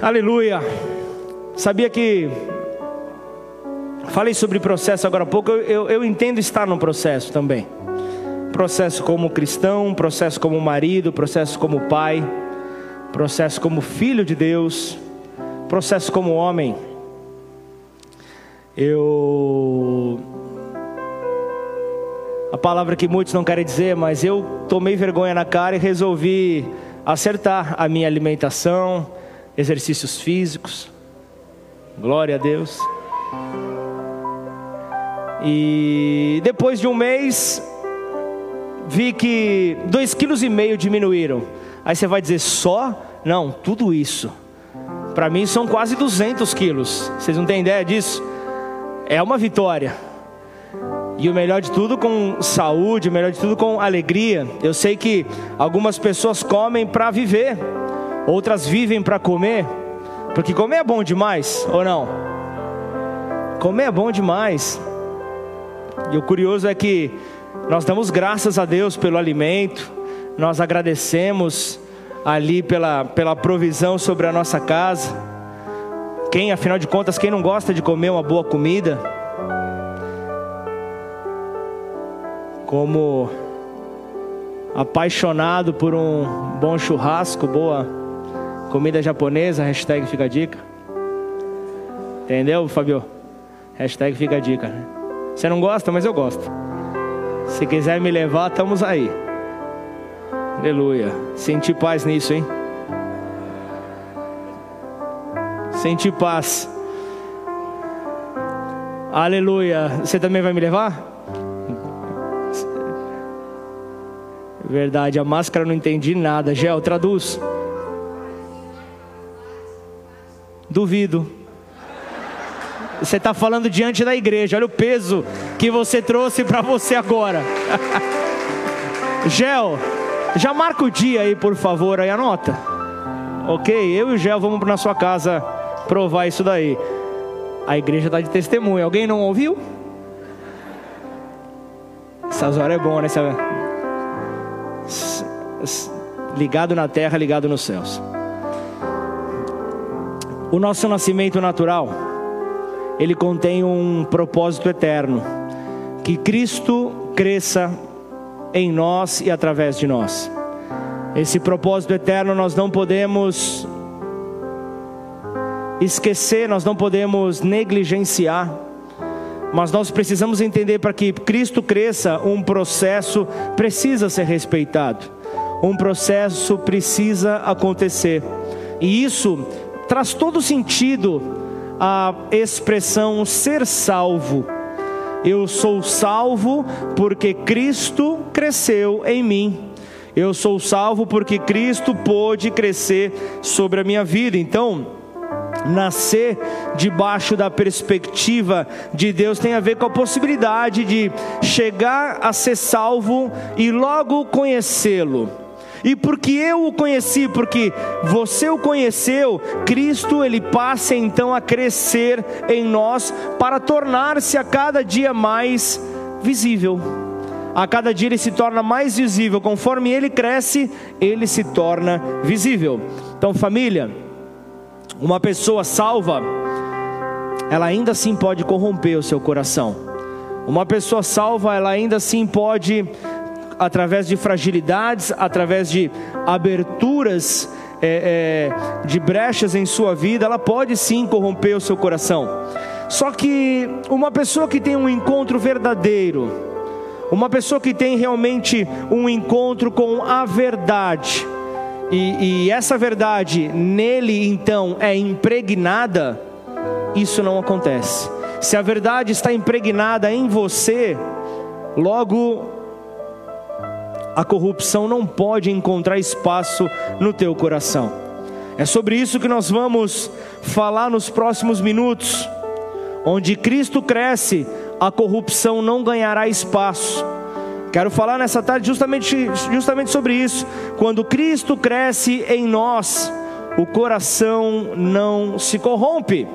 Aleluia. Sabia que. Falei sobre processo agora há pouco, eu, eu, eu entendo estar no processo também. Processo como cristão, processo como marido, processo como pai, processo como filho de Deus, processo como homem. Eu. A palavra que muitos não querem dizer, mas eu tomei vergonha na cara e resolvi acertar a minha alimentação, exercícios físicos. Glória a Deus. E depois de um mês, vi que dois quilos e meio diminuíram. Aí você vai dizer só? Não, tudo isso. Para mim são quase 200 quilos. Vocês não têm ideia disso? É uma vitória. E o melhor de tudo com saúde, o melhor de tudo com alegria. Eu sei que algumas pessoas comem para viver, outras vivem para comer, porque comer é bom demais, ou não? Comer é bom demais. E o curioso é que nós damos graças a Deus pelo alimento, nós agradecemos ali pela, pela provisão sobre a nossa casa. Quem, afinal de contas, quem não gosta de comer uma boa comida? como apaixonado por um bom churrasco, boa comida japonesa, hashtag fica a dica. Entendeu, Fabio? Hashtag fica a dica. Né? Você não gosta, mas eu gosto. Se quiser me levar, estamos aí. Aleluia. Senti paz nisso, hein? Senti paz. Aleluia. Você também vai me levar? Verdade, a máscara não entendi nada. Gel, traduz. Duvido. Você está falando diante da igreja. Olha o peso que você trouxe para você agora. Gel, já marca o dia aí, por favor, aí anota. Ok? Eu e o Gel vamos na sua casa provar isso daí. A igreja está de testemunha. Alguém não ouviu? Essas horas é bom, né? ligado na terra, ligado nos céus. O nosso nascimento natural, ele contém um propósito eterno, que Cristo cresça em nós e através de nós. Esse propósito eterno nós não podemos esquecer, nós não podemos negligenciar, mas nós precisamos entender para que Cristo cresça, um processo precisa ser respeitado um processo precisa acontecer. E isso traz todo sentido à expressão ser salvo. Eu sou salvo porque Cristo cresceu em mim. Eu sou salvo porque Cristo pôde crescer sobre a minha vida. Então, nascer debaixo da perspectiva de Deus tem a ver com a possibilidade de chegar a ser salvo e logo conhecê-lo e porque eu o conheci, porque você o conheceu, Cristo ele passa então a crescer em nós para tornar-se a cada dia mais visível. A cada dia ele se torna mais visível, conforme ele cresce, ele se torna visível. Então, família, uma pessoa salva, ela ainda assim pode corromper o seu coração. Uma pessoa salva, ela ainda assim pode através de fragilidades, através de aberturas, é, é, de brechas em sua vida, ela pode sim corromper o seu coração. Só que uma pessoa que tem um encontro verdadeiro, uma pessoa que tem realmente um encontro com a verdade, e, e essa verdade nele então é impregnada, isso não acontece. Se a verdade está impregnada em você, logo a corrupção não pode encontrar espaço no teu coração. É sobre isso que nós vamos falar nos próximos minutos. Onde Cristo cresce, a corrupção não ganhará espaço. Quero falar nessa tarde justamente, justamente sobre isso. Quando Cristo cresce em nós, o coração não se corrompe.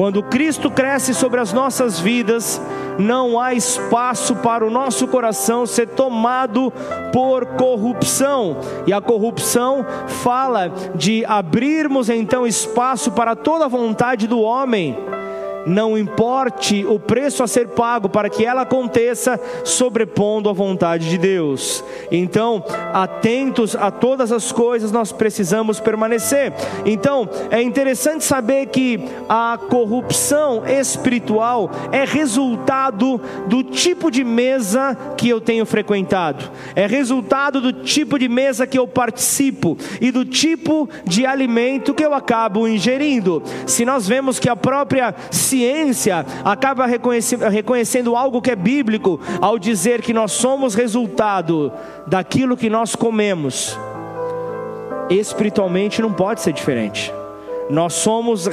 Quando Cristo cresce sobre as nossas vidas, não há espaço para o nosso coração ser tomado por corrupção. E a corrupção fala de abrirmos então espaço para toda a vontade do homem não importe o preço a ser pago para que ela aconteça, sobrepondo a vontade de Deus. Então, atentos a todas as coisas, nós precisamos permanecer. Então, é interessante saber que a corrupção espiritual é resultado do tipo de mesa que eu tenho frequentado, é resultado do tipo de mesa que eu participo e do tipo de alimento que eu acabo ingerindo. Se nós vemos que a própria ciência acaba reconhecendo algo que é bíblico ao dizer que nós somos resultado daquilo que nós comemos. Espiritualmente não pode ser diferente. Nós somos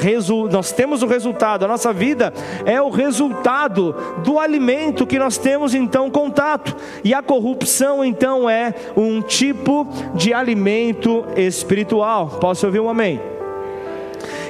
nós temos o resultado, a nossa vida é o resultado do alimento que nós temos então contato. E a corrupção então é um tipo de alimento espiritual. Posso ouvir um amém?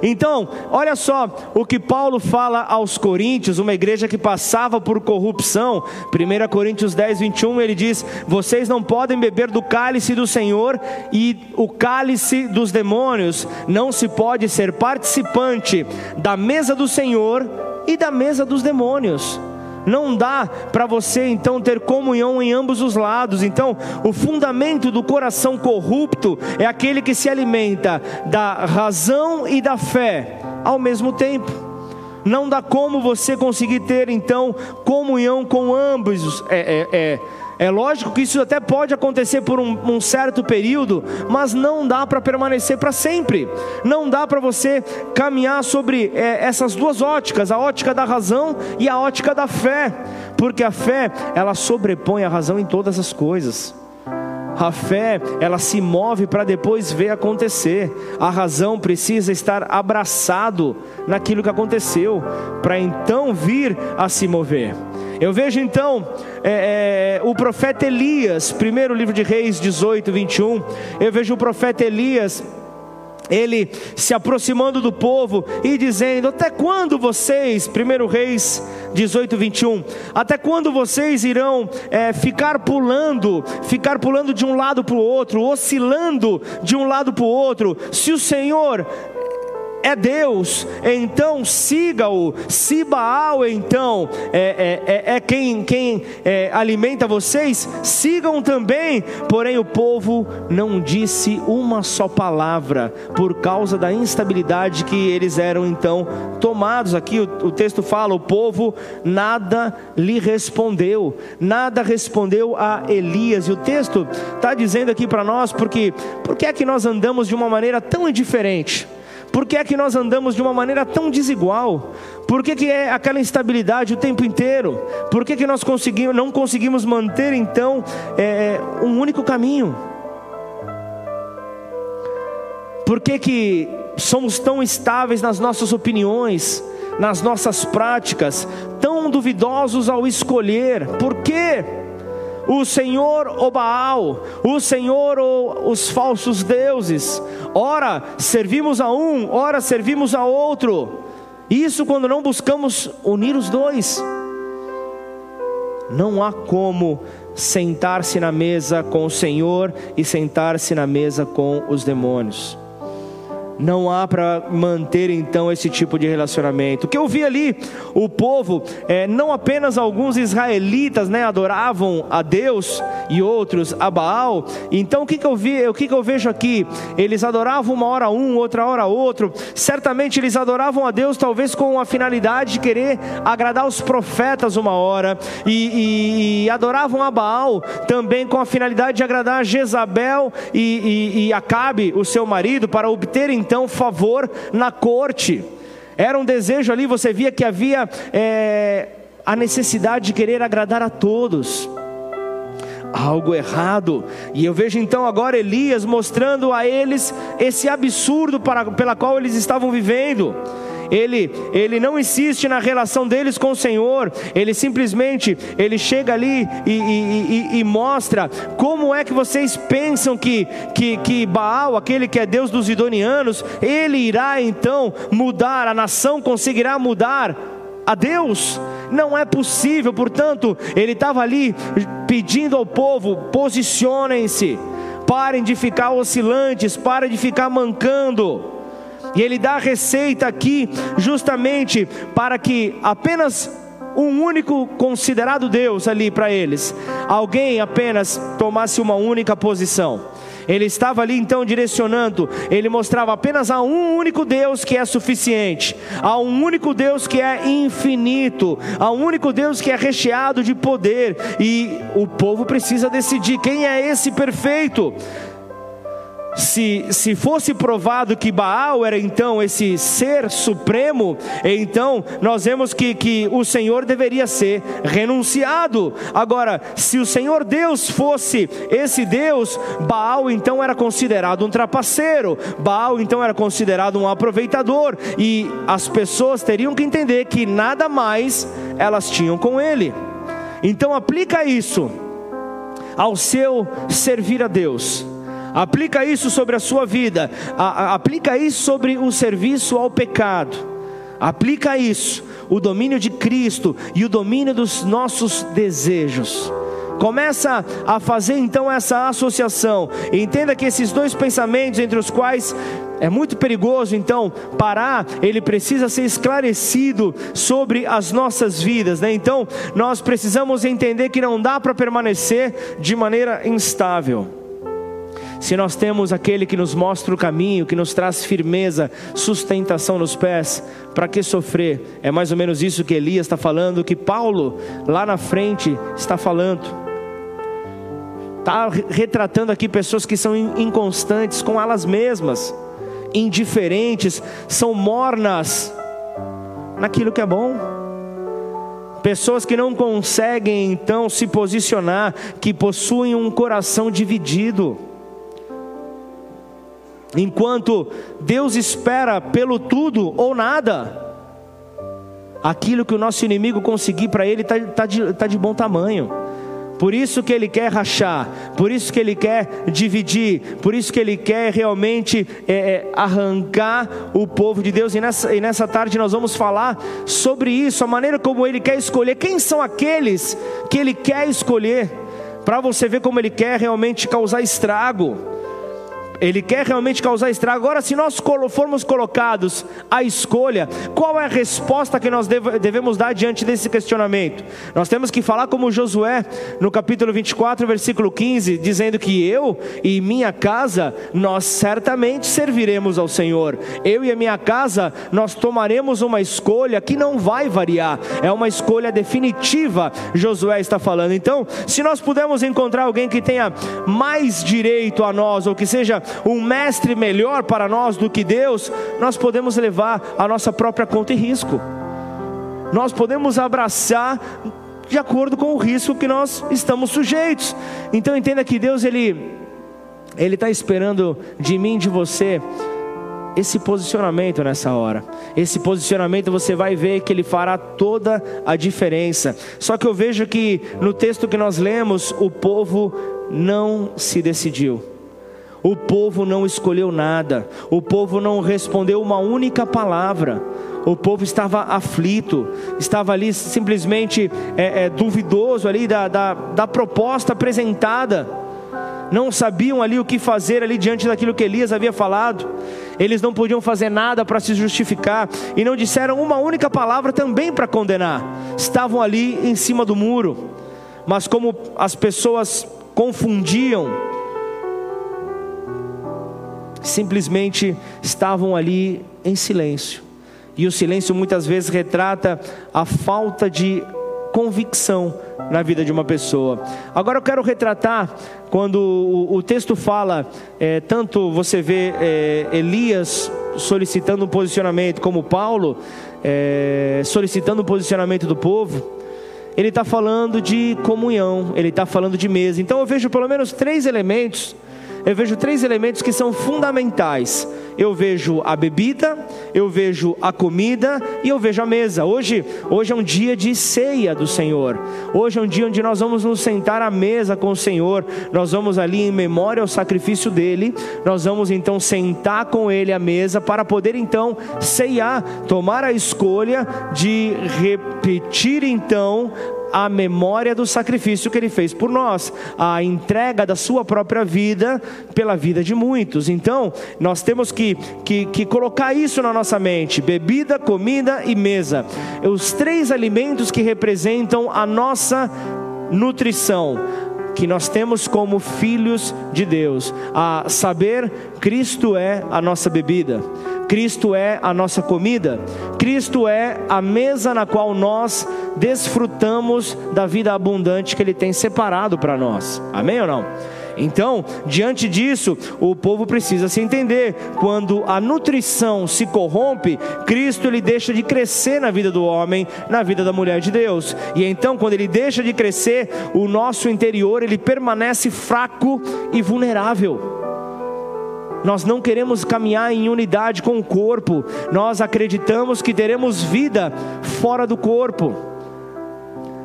Então, olha só o que Paulo fala aos Coríntios, uma igreja que passava por corrupção. 1 Coríntios 10, 21, ele diz: Vocês não podem beber do cálice do Senhor e o cálice dos demônios. Não se pode ser participante da mesa do Senhor e da mesa dos demônios. Não dá para você então ter comunhão em ambos os lados. Então, o fundamento do coração corrupto é aquele que se alimenta da razão e da fé ao mesmo tempo. Não dá como você conseguir ter então comunhão com ambos. É, é, é é lógico que isso até pode acontecer por um, um certo período, mas não dá para permanecer para sempre. Não dá para você caminhar sobre é, essas duas óticas, a ótica da razão e a ótica da fé, porque a fé ela sobrepõe a razão em todas as coisas. A fé, ela se move para depois ver acontecer. A razão precisa estar abraçado naquilo que aconteceu, para então vir a se mover. Eu vejo então é, é, o profeta Elias, primeiro livro de Reis 18, 21. Eu vejo o profeta Elias ele se aproximando do povo e dizendo: Até quando vocês, 1 Reis 18, 21, até quando vocês irão é, ficar pulando, ficar pulando de um lado para o outro, oscilando de um lado para o outro, se o Senhor é Deus, então siga-o. Se Baal, então, é, é, é, é quem, quem é, alimenta vocês, sigam também. Porém, o povo não disse uma só palavra, por causa da instabilidade que eles eram então tomados. Aqui o, o texto fala: o povo nada lhe respondeu, nada respondeu a Elias. E o texto está dizendo aqui para nós, porque, porque é que nós andamos de uma maneira tão indiferente? Por que é que nós andamos de uma maneira tão desigual? Por que, que é aquela instabilidade o tempo inteiro? Por que, que nós conseguimos, não conseguimos manter então é, um único caminho? Por que, que somos tão estáveis nas nossas opiniões, nas nossas práticas, tão duvidosos ao escolher? Por quê? o Senhor o Baal, o Senhor ou os falsos deuses. Ora servimos a um, ora servimos a outro. Isso quando não buscamos unir os dois. Não há como sentar-se na mesa com o Senhor e sentar-se na mesa com os demônios. Não há para manter então esse tipo de relacionamento. O que eu vi ali, o povo, é, não apenas alguns israelitas, né, adoravam a Deus e outros a Baal. Então o que, que eu vi, o que, que eu vejo aqui? Eles adoravam uma hora um, outra hora outro. Certamente eles adoravam a Deus talvez com a finalidade de querer agradar os profetas uma hora e, e, e adoravam a Baal também com a finalidade de agradar Jezabel e, e, e Acabe, o seu marido, para obterem então favor na corte. Era um desejo ali, você via que havia é, a necessidade de querer agradar a todos. Algo errado, e eu vejo então agora Elias mostrando a eles esse absurdo para, pela qual eles estavam vivendo ele, ele não insiste na relação deles com o Senhor, ele simplesmente ele chega ali e, e, e, e mostra como é que vocês pensam que, que, que Baal, aquele que é Deus dos Idonianos, ele irá então mudar, a nação conseguirá mudar a Deus. Não é possível, portanto, ele estava ali pedindo ao povo: posicionem-se, parem de ficar oscilantes, parem de ficar mancando. E ele dá a receita aqui, justamente para que apenas um único considerado Deus ali para eles, alguém apenas tomasse uma única posição. Ele estava ali então direcionando, ele mostrava apenas a um único Deus que é suficiente, a um único Deus que é infinito, a um único Deus que é recheado de poder, e o povo precisa decidir quem é esse perfeito se, se fosse provado que Baal era então esse ser supremo, então nós vemos que, que o Senhor deveria ser renunciado. Agora, se o Senhor Deus fosse esse Deus, Baal então era considerado um trapaceiro, Baal então era considerado um aproveitador, e as pessoas teriam que entender que nada mais elas tinham com ele. Então aplica isso ao seu servir a Deus Aplica isso sobre a sua vida. A, a, aplica isso sobre o serviço ao pecado. Aplica isso, o domínio de Cristo e o domínio dos nossos desejos. Começa a fazer então essa associação. Entenda que esses dois pensamentos, entre os quais é muito perigoso então parar, ele precisa ser esclarecido sobre as nossas vidas, né? Então, nós precisamos entender que não dá para permanecer de maneira instável. Se nós temos aquele que nos mostra o caminho, que nos traz firmeza, sustentação nos pés, para que sofrer? É mais ou menos isso que Elias está falando, que Paulo lá na frente está falando. Está retratando aqui pessoas que são inconstantes com elas mesmas, indiferentes, são mornas naquilo que é bom pessoas que não conseguem então se posicionar, que possuem um coração dividido. Enquanto Deus espera pelo tudo ou nada, aquilo que o nosso inimigo conseguir para ele está tá de, tá de bom tamanho. Por isso que ele quer rachar, por isso que ele quer dividir, por isso que ele quer realmente é, é, arrancar o povo de Deus. E nessa, e nessa tarde nós vamos falar sobre isso, a maneira como ele quer escolher, quem são aqueles que ele quer escolher, para você ver como ele quer realmente causar estrago. Ele quer realmente causar estrago. Agora, se nós formos colocados à escolha, qual é a resposta que nós devemos dar diante desse questionamento? Nós temos que falar como Josué, no capítulo 24, versículo 15, dizendo que eu e minha casa, nós certamente serviremos ao Senhor. Eu e a minha casa, nós tomaremos uma escolha que não vai variar, é uma escolha definitiva, Josué está falando. Então, se nós pudermos encontrar alguém que tenha mais direito a nós, ou que seja um mestre melhor para nós do que Deus, nós podemos levar a nossa própria conta e risco. Nós podemos abraçar de acordo com o risco que nós estamos sujeitos. Então entenda que Deus ele ele está esperando de mim, de você, esse posicionamento nessa hora. Esse posicionamento você vai ver que ele fará toda a diferença. Só que eu vejo que no texto que nós lemos, o povo não se decidiu. O povo não escolheu nada, o povo não respondeu uma única palavra. O povo estava aflito, estava ali simplesmente é, é, duvidoso ali da, da, da proposta apresentada. Não sabiam ali o que fazer ali diante daquilo que Elias havia falado. Eles não podiam fazer nada para se justificar e não disseram uma única palavra também para condenar. Estavam ali em cima do muro. Mas como as pessoas confundiam simplesmente estavam ali em silêncio. E o silêncio muitas vezes retrata a falta de convicção na vida de uma pessoa. Agora eu quero retratar quando o, o texto fala, é, tanto você vê é, Elias solicitando um posicionamento, como Paulo é, solicitando um posicionamento do povo. Ele está falando de comunhão, ele está falando de mesa. Então eu vejo pelo menos três elementos eu vejo três elementos que são fundamentais eu vejo a bebida, eu vejo a comida e eu vejo a mesa. Hoje, hoje é um dia de ceia do Senhor. Hoje é um dia onde nós vamos nos sentar à mesa com o Senhor. Nós vamos ali em memória ao sacrifício dele. Nós vamos então sentar com ele à mesa para poder então ceiar, tomar a escolha de repetir então a memória do sacrifício que ele fez por nós, a entrega da sua própria vida pela vida de muitos. Então, nós temos que, que, que colocar isso na nossa mente: bebida, comida e mesa. Os três alimentos que representam a nossa nutrição que nós temos como filhos de Deus, a saber, Cristo é a nossa bebida. Cristo é a nossa comida, Cristo é a mesa na qual nós desfrutamos da vida abundante que Ele tem separado para nós. Amém ou não? Então, diante disso, o povo precisa se entender. Quando a nutrição se corrompe, Cristo ele deixa de crescer na vida do homem, na vida da mulher de Deus. E então, quando ele deixa de crescer, o nosso interior ele permanece fraco e vulnerável. Nós não queremos caminhar em unidade com o corpo, nós acreditamos que teremos vida fora do corpo.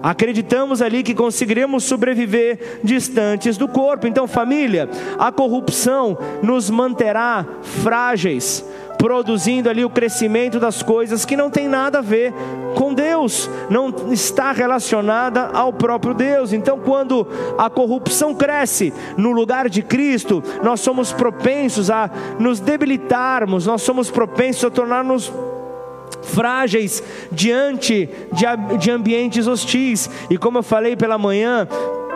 Acreditamos ali que conseguiremos sobreviver distantes do corpo. Então, família, a corrupção nos manterá frágeis, produzindo ali o crescimento das coisas que não tem nada a ver com Deus, não está relacionada ao próprio Deus. Então, quando a corrupção cresce no lugar de Cristo, nós somos propensos a nos debilitarmos, nós somos propensos a tornar-nos frágeis diante de, de ambientes hostis. E como eu falei pela manhã,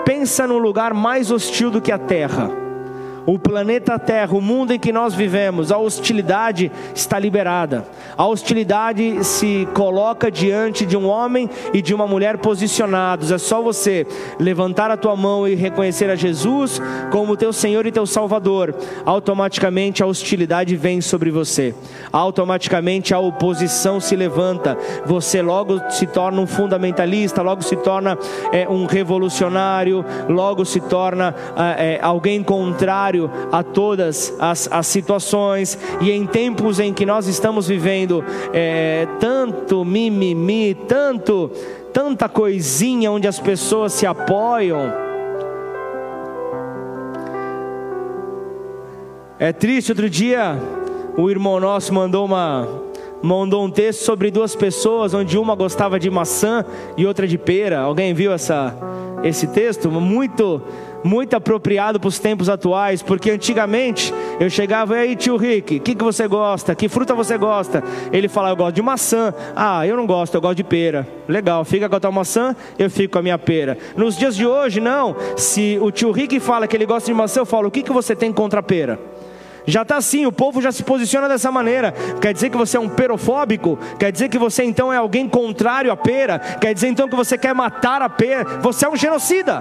pensa no lugar mais hostil do que a terra o planeta Terra, o mundo em que nós vivemos, a hostilidade está liberada. A hostilidade se coloca diante de um homem e de uma mulher posicionados. É só você levantar a tua mão e reconhecer a Jesus como teu Senhor e teu Salvador. Automaticamente a hostilidade vem sobre você. Automaticamente a oposição se levanta. Você logo se torna um fundamentalista, logo se torna é, um revolucionário, logo se torna é, alguém contrário contrário a todas as, as situações, e em tempos em que nós estamos vivendo é, tanto mimimi, tanto, tanta coisinha onde as pessoas se apoiam. É triste, outro dia o irmão nosso mandou uma mandou um texto sobre duas pessoas onde uma gostava de maçã e outra de pera. Alguém viu essa esse texto? Muito muito apropriado para os tempos atuais, porque antigamente eu chegava, e aí tio Rick, o que, que você gosta? Que fruta você gosta? Ele falava, eu gosto de maçã. Ah, eu não gosto, eu gosto de pera. Legal, fica com a tua maçã, eu fico com a minha pera. Nos dias de hoje, não. Se o tio Rick fala que ele gosta de maçã, eu falo, o que, que você tem contra a pera? Já está assim, o povo já se posiciona dessa maneira. Quer dizer que você é um perofóbico? Quer dizer que você então é alguém contrário à pera? Quer dizer então que você quer matar a pera? Você é um genocida.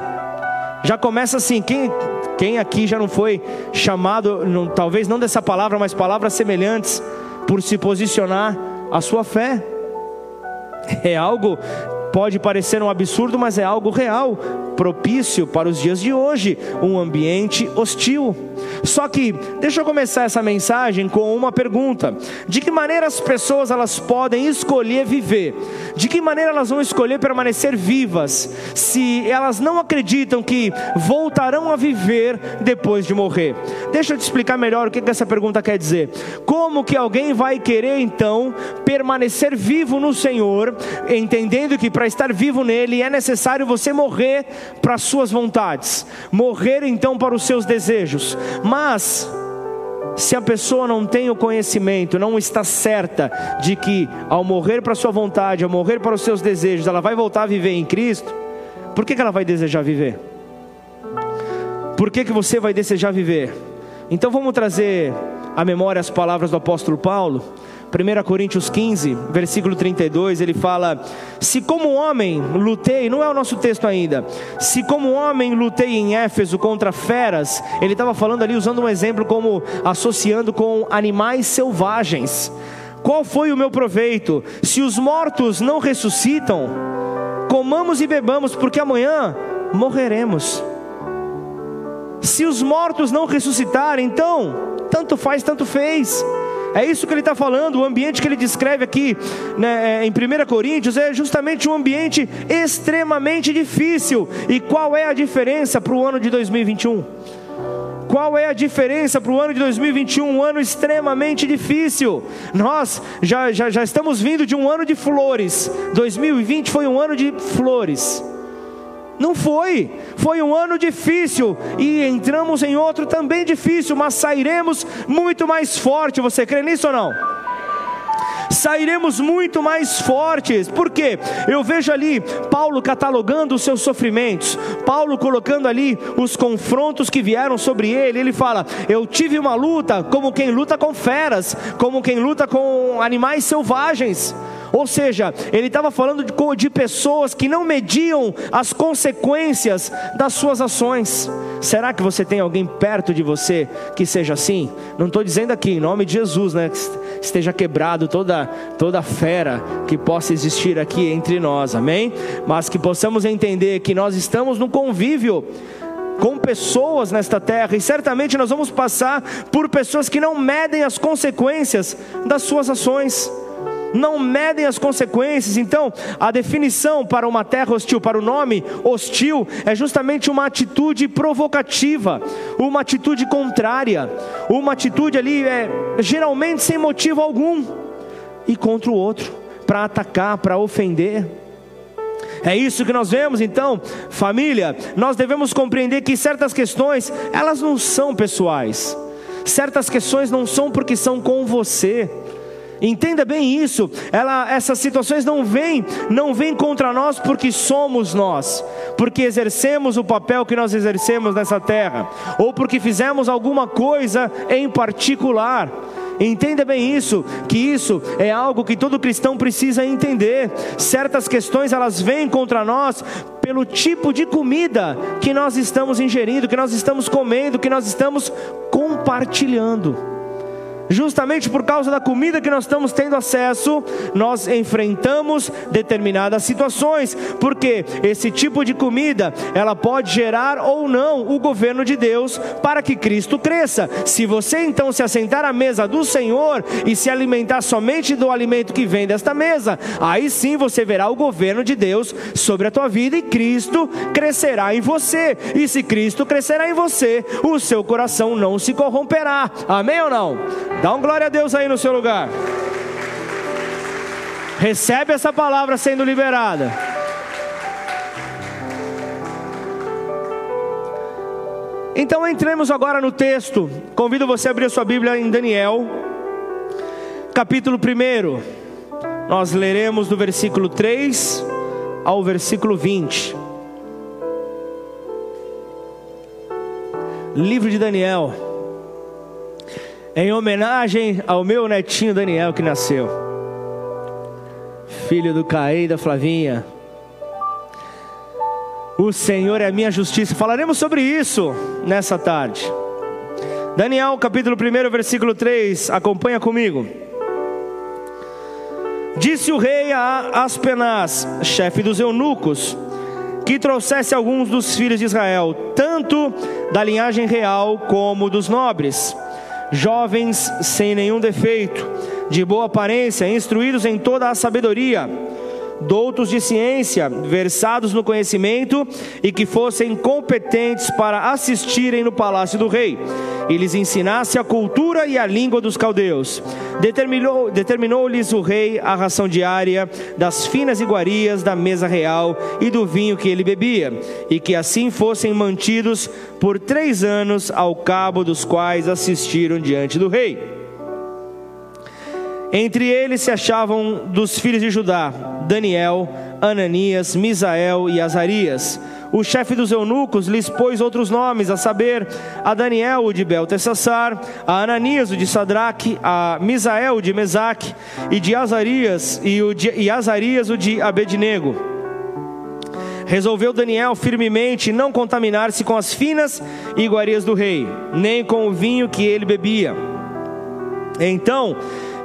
Já começa assim, quem, quem aqui já não foi chamado, não, talvez não dessa palavra, mas palavras semelhantes, por se posicionar a sua fé? É algo pode parecer um absurdo, mas é algo real, propício para os dias de hoje, um ambiente hostil. Só que, deixa eu começar essa mensagem com uma pergunta: de que maneira as pessoas elas podem escolher viver? De que maneira elas vão escolher permanecer vivas se elas não acreditam que voltarão a viver depois de morrer? Deixa eu te explicar melhor o que essa pergunta quer dizer. Como que alguém vai querer então permanecer vivo no Senhor, entendendo que para estar vivo nele é necessário você morrer para as suas vontades, morrer então para os seus desejos. Mas se a pessoa não tem o conhecimento, não está certa de que ao morrer para sua vontade, ao morrer para os seus desejos, ela vai voltar a viver em Cristo, por que, que ela vai desejar viver? Por que, que você vai desejar viver? Então vamos trazer à memória as palavras do apóstolo Paulo 1 Coríntios 15, versículo 32, ele fala: Se como homem lutei, não é o nosso texto ainda, se como homem lutei em Éfeso contra feras, ele estava falando ali, usando um exemplo como associando com animais selvagens. Qual foi o meu proveito? Se os mortos não ressuscitam, comamos e bebamos, porque amanhã morreremos. Se os mortos não ressuscitarem, então, tanto faz, tanto fez. É isso que ele está falando. O ambiente que ele descreve aqui né, é, em 1 Coríntios é justamente um ambiente extremamente difícil. E qual é a diferença para o ano de 2021? Qual é a diferença para o ano de 2021? Um ano extremamente difícil. Nós já, já, já estamos vindo de um ano de flores. 2020 foi um ano de flores. Não foi, foi um ano difícil e entramos em outro também difícil, mas sairemos muito mais forte. Você crê nisso ou não? sairemos muito mais fortes. Por quê? Eu vejo ali Paulo catalogando os seus sofrimentos, Paulo colocando ali os confrontos que vieram sobre ele. Ele fala: Eu tive uma luta como quem luta com feras, como quem luta com animais selvagens. Ou seja, ele estava falando de, de, pessoas que não mediam as consequências das suas ações. Será que você tem alguém perto de você que seja assim? Não estou dizendo aqui, em nome de Jesus, né? Que esteja quebrado toda, toda fera que possa existir aqui entre nós, amém? Mas que possamos entender que nós estamos no convívio com pessoas nesta terra, e certamente nós vamos passar por pessoas que não medem as consequências das suas ações não medem as consequências. Então, a definição para uma terra hostil, para o nome hostil, é justamente uma atitude provocativa, uma atitude contrária, uma atitude ali é geralmente sem motivo algum e contra o outro, para atacar, para ofender. É isso que nós vemos, então, família, nós devemos compreender que certas questões, elas não são pessoais. Certas questões não são porque são com você. Entenda bem isso. Ela, essas situações não vêm, não vêm contra nós porque somos nós, porque exercemos o papel que nós exercemos nessa terra, ou porque fizemos alguma coisa em particular. Entenda bem isso, que isso é algo que todo cristão precisa entender. Certas questões elas vêm contra nós pelo tipo de comida que nós estamos ingerindo, que nós estamos comendo, que nós estamos compartilhando. Justamente por causa da comida que nós estamos tendo acesso, nós enfrentamos determinadas situações, porque esse tipo de comida, ela pode gerar ou não o governo de Deus para que Cristo cresça. Se você então se assentar à mesa do Senhor e se alimentar somente do alimento que vem desta mesa, aí sim você verá o governo de Deus sobre a tua vida e Cristo crescerá em você. E se Cristo crescerá em você, o seu coração não se corromperá. Amém ou não? Dá um glória a Deus aí no seu lugar. Recebe essa palavra sendo liberada. Então entremos agora no texto. Convido você a abrir a sua Bíblia em Daniel, capítulo 1. Nós leremos do versículo 3 ao versículo 20. Livro de Daniel em homenagem ao meu netinho Daniel que nasceu, filho do Caí da Flavinha. O Senhor é minha justiça. Falaremos sobre isso nessa tarde. Daniel, capítulo 1, versículo 3. Acompanha comigo. Disse o rei a Aspenaz, chefe dos eunucos, que trouxesse alguns dos filhos de Israel, tanto da linhagem real como dos nobres jovens sem nenhum defeito, de boa aparência, instruídos em toda a sabedoria, doutos de ciência, versados no conhecimento e que fossem competentes para assistirem no palácio do rei e lhes ensinasse a cultura e a língua dos caldeus. Determinou-lhes determinou o rei a ração diária das finas iguarias da mesa real e do vinho que ele bebia, e que assim fossem mantidos por três anos, ao cabo dos quais assistiram diante do rei. Entre eles se achavam dos filhos de Judá Daniel, Ananias, Misael e Azarias o chefe dos eunucos lhes pôs outros nomes, a saber, a Daniel, o de Belteshazzar, a Ananias, o de Sadraque, a Misael, o de Mesaque, e de Azarias, e, o de, e Azarias, o de Abednego. Resolveu Daniel firmemente não contaminar-se com as finas iguarias do rei, nem com o vinho que ele bebia. Então,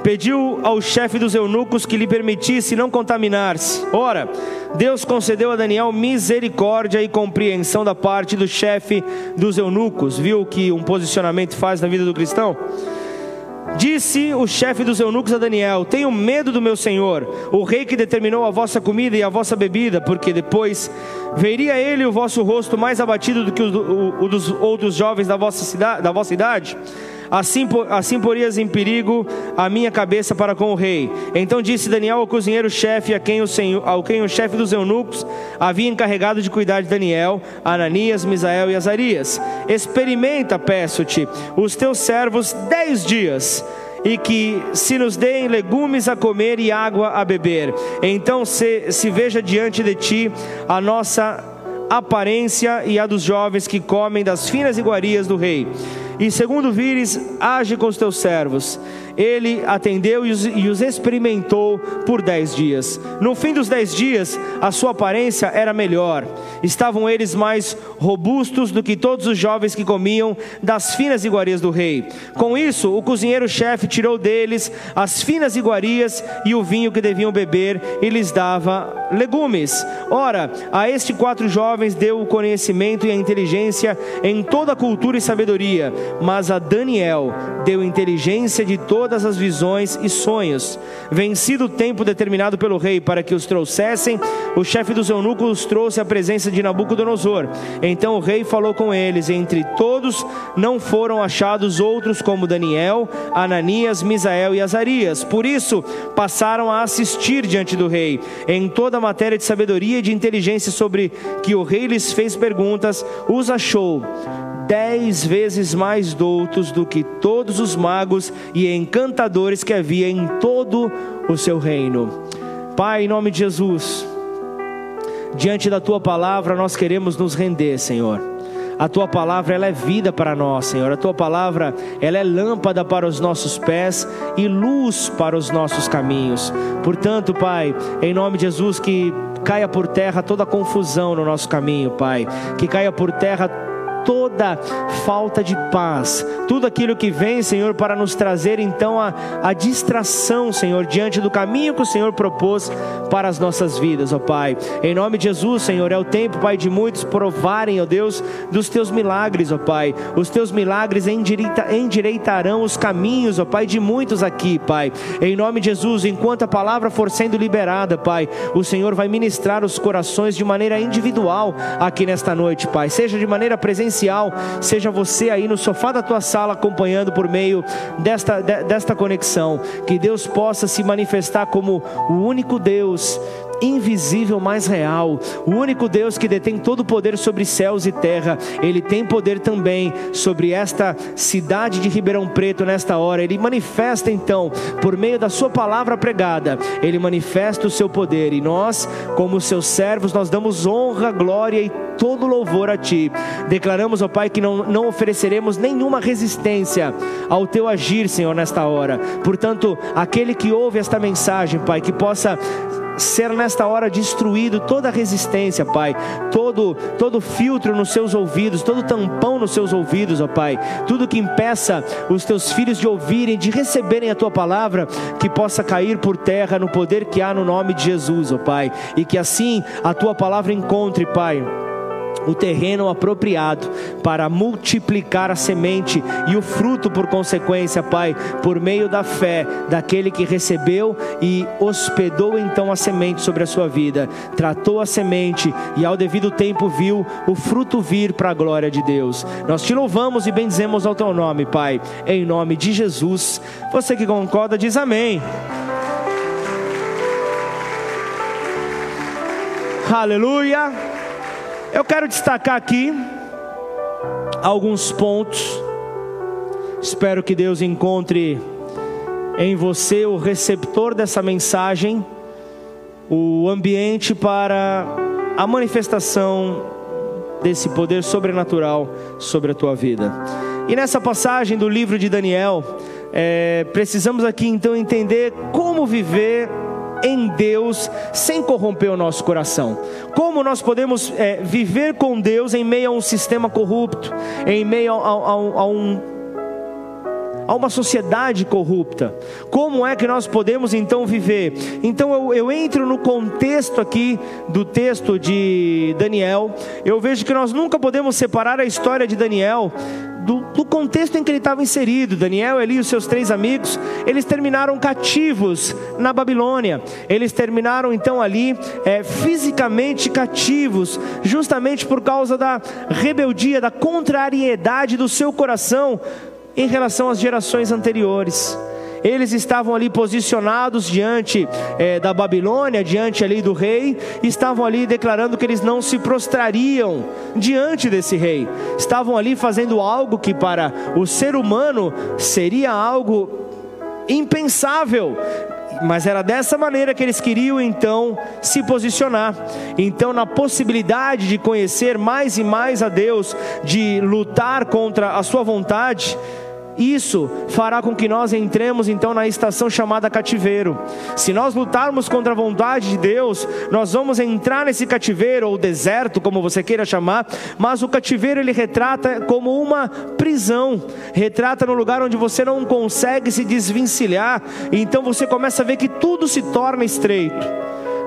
pediu ao chefe dos eunucos que lhe permitisse não contaminar-se. Ora, Deus concedeu a Daniel misericórdia e compreensão da parte do chefe dos eunucos. Viu que um posicionamento faz na vida do cristão? Disse o chefe dos eunucos a Daniel: Tenho medo do meu senhor, o rei que determinou a vossa comida e a vossa bebida, porque depois veria ele o vosso rosto mais abatido do que o, o, o dos outros jovens da vossa, cidade, da vossa idade assim, assim porias em perigo a minha cabeça para com o rei. Então disse Daniel ao cozinheiro-chefe, a quem o senhor, ao quem o chefe dos eunucos havia encarregado de cuidar de Daniel, Ananias, Misael e Azarias: Experimenta, peço-te, os teus servos dez dias e que se nos deem legumes a comer e água a beber. Então se, se veja diante de ti a nossa aparência e a dos jovens que comem das finas iguarias do rei. E segundo vires, age com os teus servos. Ele atendeu e os, e os experimentou por dez dias. No fim dos dez dias, a sua aparência era melhor. Estavam eles mais robustos do que todos os jovens que comiam das finas iguarias do rei. Com isso, o cozinheiro-chefe tirou deles as finas iguarias e o vinho que deviam beber e lhes dava legumes. Ora, a estes quatro jovens deu o conhecimento e a inteligência em toda a cultura e sabedoria, mas a Daniel deu inteligência de todas as visões e sonhos. Vencido o tempo determinado pelo rei para que os trouxessem, o chefe dos eunucos os trouxe à presença de Nabucodonosor. Então o rei falou com eles, entre todos não foram achados outros como Daniel, Ananias, Misael e Azarias. Por isso passaram a assistir diante do rei. Em toda matéria de sabedoria e de inteligência sobre que o rei lhes fez perguntas, os achou dez vezes mais doutos do que todos os magos e encantadores que havia em todo o seu reino. Pai, em nome de Jesus, diante da tua palavra nós queremos nos render, Senhor. A tua palavra ela é vida para nós, Senhor. A tua palavra ela é lâmpada para os nossos pés e luz para os nossos caminhos. Portanto, Pai, em nome de Jesus que caia por terra toda confusão no nosso caminho, Pai. Que caia por terra toda falta de paz, tudo aquilo que vem, Senhor, para nos trazer então a, a distração, Senhor, diante do caminho que o Senhor propôs para as nossas vidas, ó Pai. Em nome de Jesus, Senhor, é o tempo, Pai, de muitos provarem, ó Deus, dos teus milagres, ó Pai. Os teus milagres endireita, endireitarão os caminhos, ó Pai, de muitos aqui, Pai. Em nome de Jesus, enquanto a palavra for sendo liberada, Pai, o Senhor vai ministrar os corações de maneira individual aqui nesta noite, Pai. Seja de maneira presencial seja você aí no sofá da tua sala acompanhando por meio desta, desta conexão. Que Deus possa se manifestar como o único Deus invisível mais real, o único Deus que detém todo o poder sobre céus e terra, ele tem poder também sobre esta cidade de Ribeirão Preto nesta hora. Ele manifesta então, por meio da sua palavra pregada, ele manifesta o seu poder e nós, como seus servos, nós damos honra, glória e todo louvor a Ti. Declaramos, ó Pai, que não, não ofereceremos nenhuma resistência ao Teu agir, Senhor, nesta hora. Portanto, aquele que ouve esta mensagem, Pai, que possa ser nesta hora destruído toda resistência, Pai, todo todo filtro nos seus ouvidos, todo tampão nos seus ouvidos, ó Pai, tudo que impeça os teus filhos de ouvirem, de receberem a tua palavra, que possa cair por terra no poder que há no nome de Jesus, ó Pai, e que assim a tua palavra encontre, Pai o terreno apropriado para multiplicar a semente e o fruto por consequência, Pai, por meio da fé daquele que recebeu e hospedou então a semente sobre a sua vida, tratou a semente e ao devido tempo viu o fruto vir para a glória de Deus. Nós te louvamos e bendizemos ao teu nome, Pai, em nome de Jesus. Você que concorda diz amém. Aleluia. Eu quero destacar aqui alguns pontos. Espero que Deus encontre em você o receptor dessa mensagem, o ambiente para a manifestação desse poder sobrenatural sobre a tua vida. E nessa passagem do livro de Daniel, é, precisamos aqui então entender como viver em Deus sem corromper o nosso coração. Como nós podemos é, viver com Deus em meio a um sistema corrupto, em meio a, a, a, um, a uma sociedade corrupta? Como é que nós podemos então viver? Então eu, eu entro no contexto aqui do texto de Daniel, eu vejo que nós nunca podemos separar a história de Daniel do, do contexto em que ele estava inserido. Daniel, Eli e os seus três amigos, eles terminaram cativos na Babilônia. Eles terminaram então ali é, fisicamente cativos, justamente por causa da rebeldia, da contrariedade do seu coração em relação às gerações anteriores eles estavam ali posicionados diante é, da Babilônia, diante ali do rei, estavam ali declarando que eles não se prostrariam diante desse rei, estavam ali fazendo algo que para o ser humano seria algo impensável, mas era dessa maneira que eles queriam então se posicionar. Então, na possibilidade de conhecer mais e mais a Deus, de lutar contra a sua vontade, isso fará com que nós entremos então na estação chamada cativeiro. Se nós lutarmos contra a vontade de Deus, nós vamos entrar nesse cativeiro ou deserto, como você queira chamar, mas o cativeiro ele retrata como uma prisão, retrata no lugar onde você não consegue se desvencilhar, então você começa a ver que tudo se torna estreito.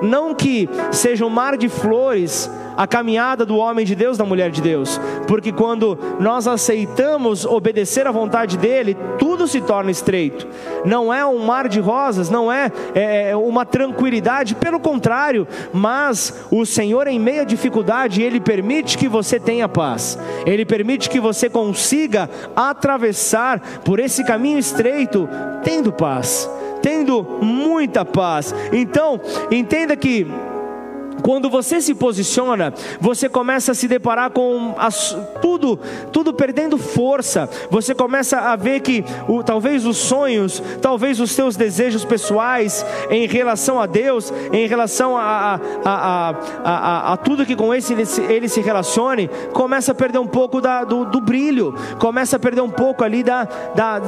Não que seja um mar de flores, a caminhada do homem de Deus, da mulher de Deus, porque quando nós aceitamos obedecer à vontade dele, tudo se torna estreito. Não é um mar de rosas, não é, é, é uma tranquilidade, pelo contrário, mas o Senhor, em meio à dificuldade, ele permite que você tenha paz, ele permite que você consiga atravessar por esse caminho estreito, tendo paz, tendo muita paz. Então, entenda que quando você se posiciona, você começa a se deparar com as, tudo, tudo perdendo força. Você começa a ver que o, talvez os sonhos, talvez os seus desejos pessoais em relação a Deus, em relação a, a, a, a tudo que com esse ele, ele, se relacione, começa a perder um pouco da, do, do brilho, começa a perder um pouco ali da, da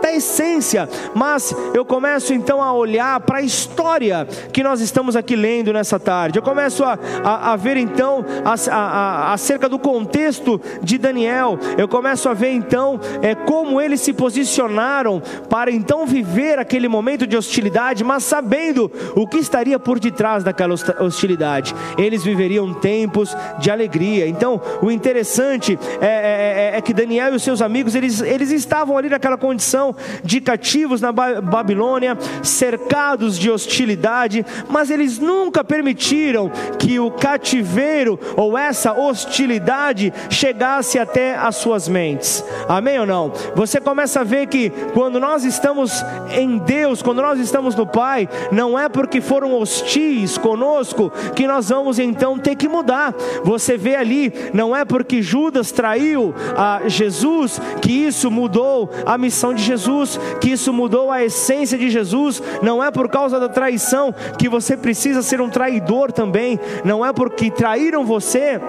da essência, mas eu começo então a olhar para a história que nós estamos aqui lendo nessa tarde. Eu começo a, a, a ver então a, acerca do contexto de Daniel. Eu começo a ver então é, como eles se posicionaram para então viver aquele momento de hostilidade, mas sabendo o que estaria por detrás daquela hostilidade. Eles viveriam tempos de alegria. Então, o interessante é, é, é, é que Daniel e os seus amigos eles, eles estavam ali naquela condição de cativos na Babilônia, cercados de hostilidade, mas eles nunca permitiram que o cativeiro ou essa hostilidade chegasse até as suas mentes. Amém ou não? Você começa a ver que quando nós estamos em Deus, quando nós estamos no Pai, não é porque foram hostis conosco que nós vamos então ter que mudar. Você vê ali, não é porque Judas traiu a Jesus que isso mudou a missão de Jesus Jesus, que isso mudou a essência de Jesus. Não é por causa da traição que você precisa ser um traidor também. Não é porque traíram você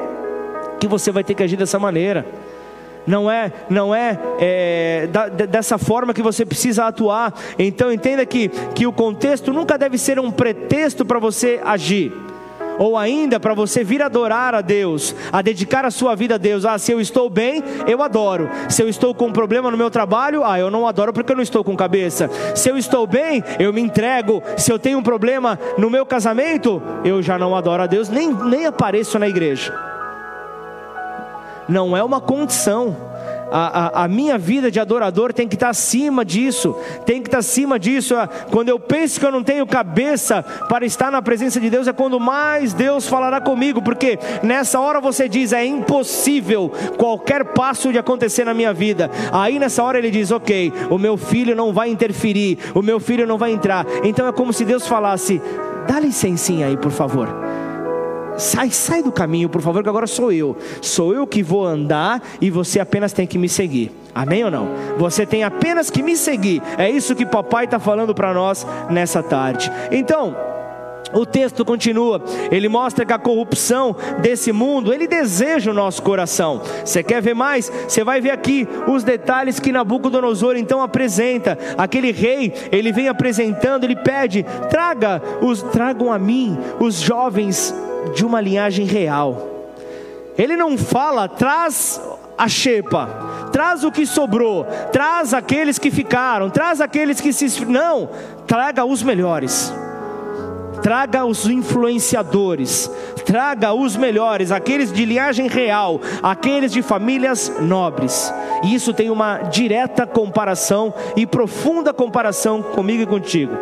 que você vai ter que agir dessa maneira não é, não é, é da, dessa forma que você precisa atuar. Então entenda que, que o contexto nunca deve ser um pretexto para você agir ou ainda para você vir adorar a Deus, a dedicar a sua vida a Deus. Ah, se eu estou bem, eu adoro. Se eu estou com um problema no meu trabalho, ah, eu não adoro porque eu não estou com cabeça. Se eu estou bem, eu me entrego. Se eu tenho um problema no meu casamento, eu já não adoro a Deus, nem, nem apareço na igreja. Não é uma condição a, a, a, minha vida de adorador tem que estar acima disso, tem que estar acima disso. Ah, quando eu penso que eu não tenho cabeça para estar na presença de Deus, é quando mais Deus falará comigo, porque nessa hora você diz: é impossível qualquer passo de acontecer na minha vida. Aí nessa hora ele diz: ok, o meu filho não vai interferir, o meu filho não vai entrar. Então é como se Deus falasse: dá licencinha aí, por favor Sai, sai do caminho, por favor, que agora sou eu. Sou eu que vou andar e você apenas tem que me seguir. Amém ou não? Você tem apenas que me seguir. É isso que papai está falando para nós nessa tarde. Então, o texto continua, ele mostra que a corrupção desse mundo, ele deseja o nosso coração. Você quer ver mais? Você vai ver aqui os detalhes que Nabucodonosor então apresenta. Aquele rei, ele vem apresentando, ele pede: "Traga os tragam a mim os jovens de uma linhagem real. Ele não fala, traz a xepa, traz o que sobrou, traz aqueles que ficaram, traz aqueles que se. Não, traga os melhores. traga os influenciadores, traga os melhores, aqueles de linhagem real, aqueles de famílias nobres. E isso tem uma direta comparação e profunda comparação comigo e contigo.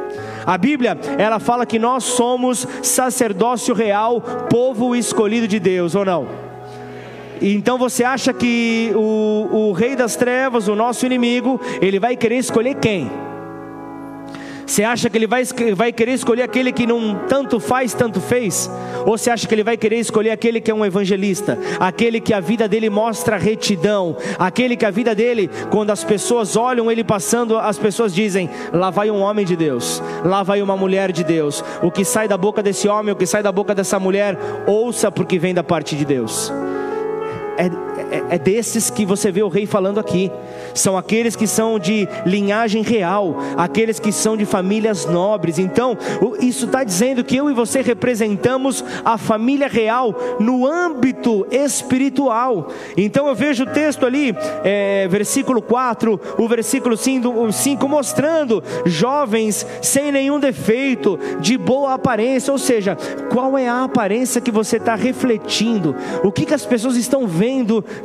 A Bíblia, ela fala que nós somos sacerdócio real, povo escolhido de Deus, ou não? Então você acha que o, o rei das trevas, o nosso inimigo, ele vai querer escolher quem? Você acha que ele vai, vai querer escolher aquele que não tanto faz, tanto fez? Ou você acha que ele vai querer escolher aquele que é um evangelista? Aquele que a vida dele mostra retidão? Aquele que a vida dele, quando as pessoas olham ele passando, as pessoas dizem: lá vai um homem de Deus, lá vai uma mulher de Deus. O que sai da boca desse homem, o que sai da boca dessa mulher, ouça porque vem da parte de Deus. É, é, é, desses que você vê o rei falando aqui. São aqueles que são de linhagem real, aqueles que são de famílias nobres. Então, isso está dizendo que eu e você representamos a família real no âmbito espiritual. Então, eu vejo o texto ali, é, versículo 4, o versículo 5, 5, mostrando jovens sem nenhum defeito, de boa aparência. Ou seja, qual é a aparência que você está refletindo? O que, que as pessoas estão vendo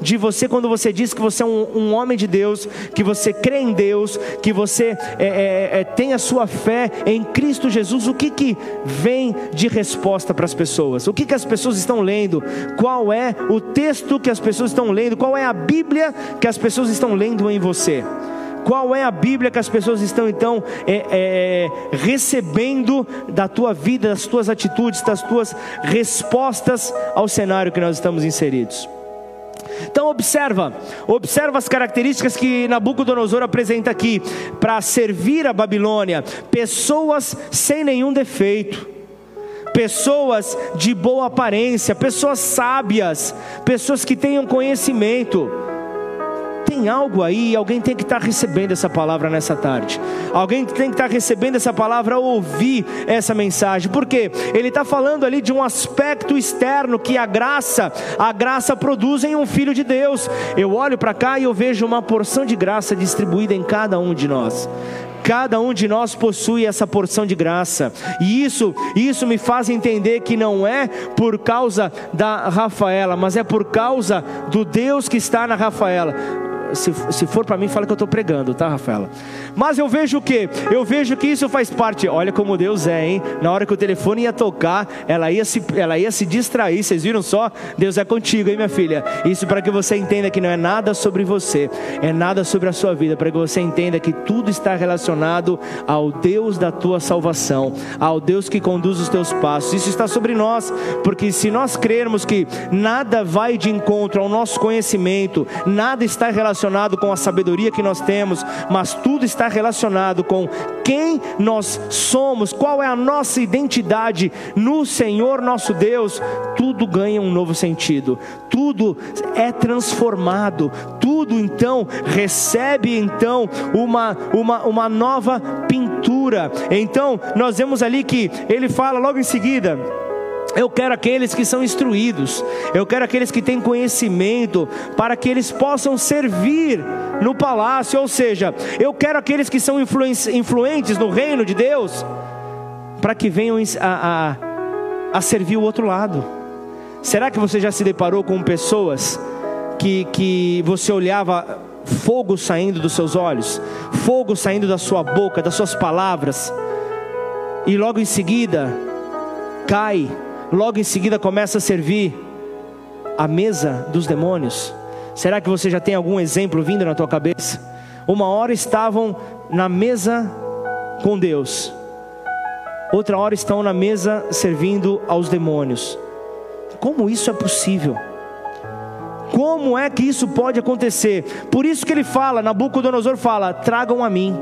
de você quando você diz que você é um, um homem de Deus, que você crê em Deus, que você é, é, é, tem a sua fé em Cristo Jesus, o que, que vem de resposta para as pessoas? O que, que as pessoas estão lendo? Qual é o texto que as pessoas estão lendo? Qual é a Bíblia que as pessoas estão lendo em você? Qual é a Bíblia que as pessoas estão então é, é, recebendo da tua vida, das tuas atitudes, das tuas respostas ao cenário que nós estamos inseridos? Então observa, observa as características que Nabucodonosor apresenta aqui para servir a Babilônia, pessoas sem nenhum defeito, pessoas de boa aparência, pessoas sábias, pessoas que tenham conhecimento tem algo aí, alguém tem que estar recebendo essa palavra nessa tarde. Alguém tem que estar recebendo essa palavra, ouvir essa mensagem. Porque ele está falando ali de um aspecto externo que a graça, a graça produz em um filho de Deus. Eu olho para cá e eu vejo uma porção de graça distribuída em cada um de nós. Cada um de nós possui essa porção de graça. E isso, isso me faz entender que não é por causa da Rafaela, mas é por causa do Deus que está na Rafaela se, se for para mim, fala que eu estou pregando, tá, Rafaela? Mas eu vejo o que? Eu vejo que isso faz parte. Olha como Deus é, hein? Na hora que o telefone ia tocar, ela ia se, ela ia se distrair. Vocês viram só? Deus é contigo, hein, minha filha? Isso para que você entenda que não é nada sobre você, é nada sobre a sua vida, para que você entenda que tudo está relacionado ao Deus da tua salvação, ao Deus que conduz os teus passos. Isso está sobre nós, porque se nós crermos que nada vai de encontro ao nosso conhecimento, nada está relacionado relacionado com a sabedoria que nós temos, mas tudo está relacionado com quem nós somos, qual é a nossa identidade no Senhor nosso Deus. Tudo ganha um novo sentido, tudo é transformado, tudo então recebe então uma, uma, uma nova pintura. Então nós vemos ali que ele fala logo em seguida eu quero aqueles que são instruídos, eu quero aqueles que têm conhecimento, para que eles possam servir no palácio, ou seja, eu quero aqueles que são influentes no reino de Deus, para que venham a, a, a servir o outro lado. Será que você já se deparou com pessoas que, que você olhava fogo saindo dos seus olhos, fogo saindo da sua boca, das suas palavras, e logo em seguida cai logo em seguida começa a servir a mesa dos demônios. Será que você já tem algum exemplo vindo na tua cabeça? Uma hora estavam na mesa com Deus, outra hora estão na mesa servindo aos demônios. Como isso é possível? Como é que isso pode acontecer? Por isso que ele fala, Nabucodonosor fala: tragam a mim,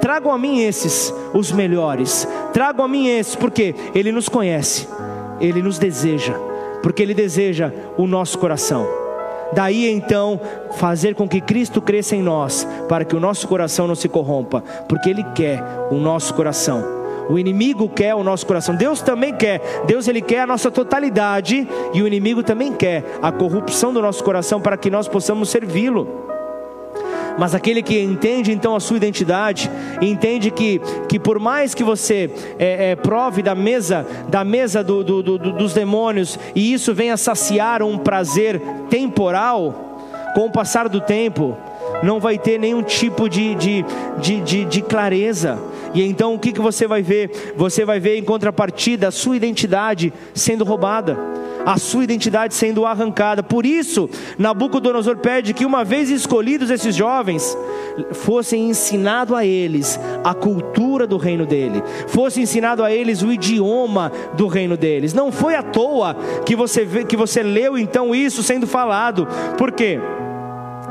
tragam a mim esses, os melhores, tragam a mim esses, porque ele nos conhece ele nos deseja, porque Ele deseja o nosso coração. Daí então, fazer com que Cristo cresça em nós, para que o nosso coração não se corrompa, porque Ele quer o nosso coração. O inimigo quer o nosso coração. Deus também quer. Deus ele quer a nossa totalidade e o inimigo também quer a corrupção do nosso coração para que nós possamos servi-lo. Mas aquele que entende então a sua identidade, entende que, que por mais que você é, é, prove da mesa, da mesa do, do, do, dos demônios, e isso venha saciar um prazer temporal, com o passar do tempo, não vai ter nenhum tipo de, de, de, de, de clareza. E então o que, que você vai ver? Você vai ver em contrapartida a sua identidade sendo roubada, a sua identidade sendo arrancada. Por isso, Nabucodonosor pede que, uma vez escolhidos esses jovens, fossem ensinado a eles a cultura do reino dele, fosse ensinado a eles o idioma do reino deles. Não foi à toa que você, vê, que você leu então isso sendo falado, por quê?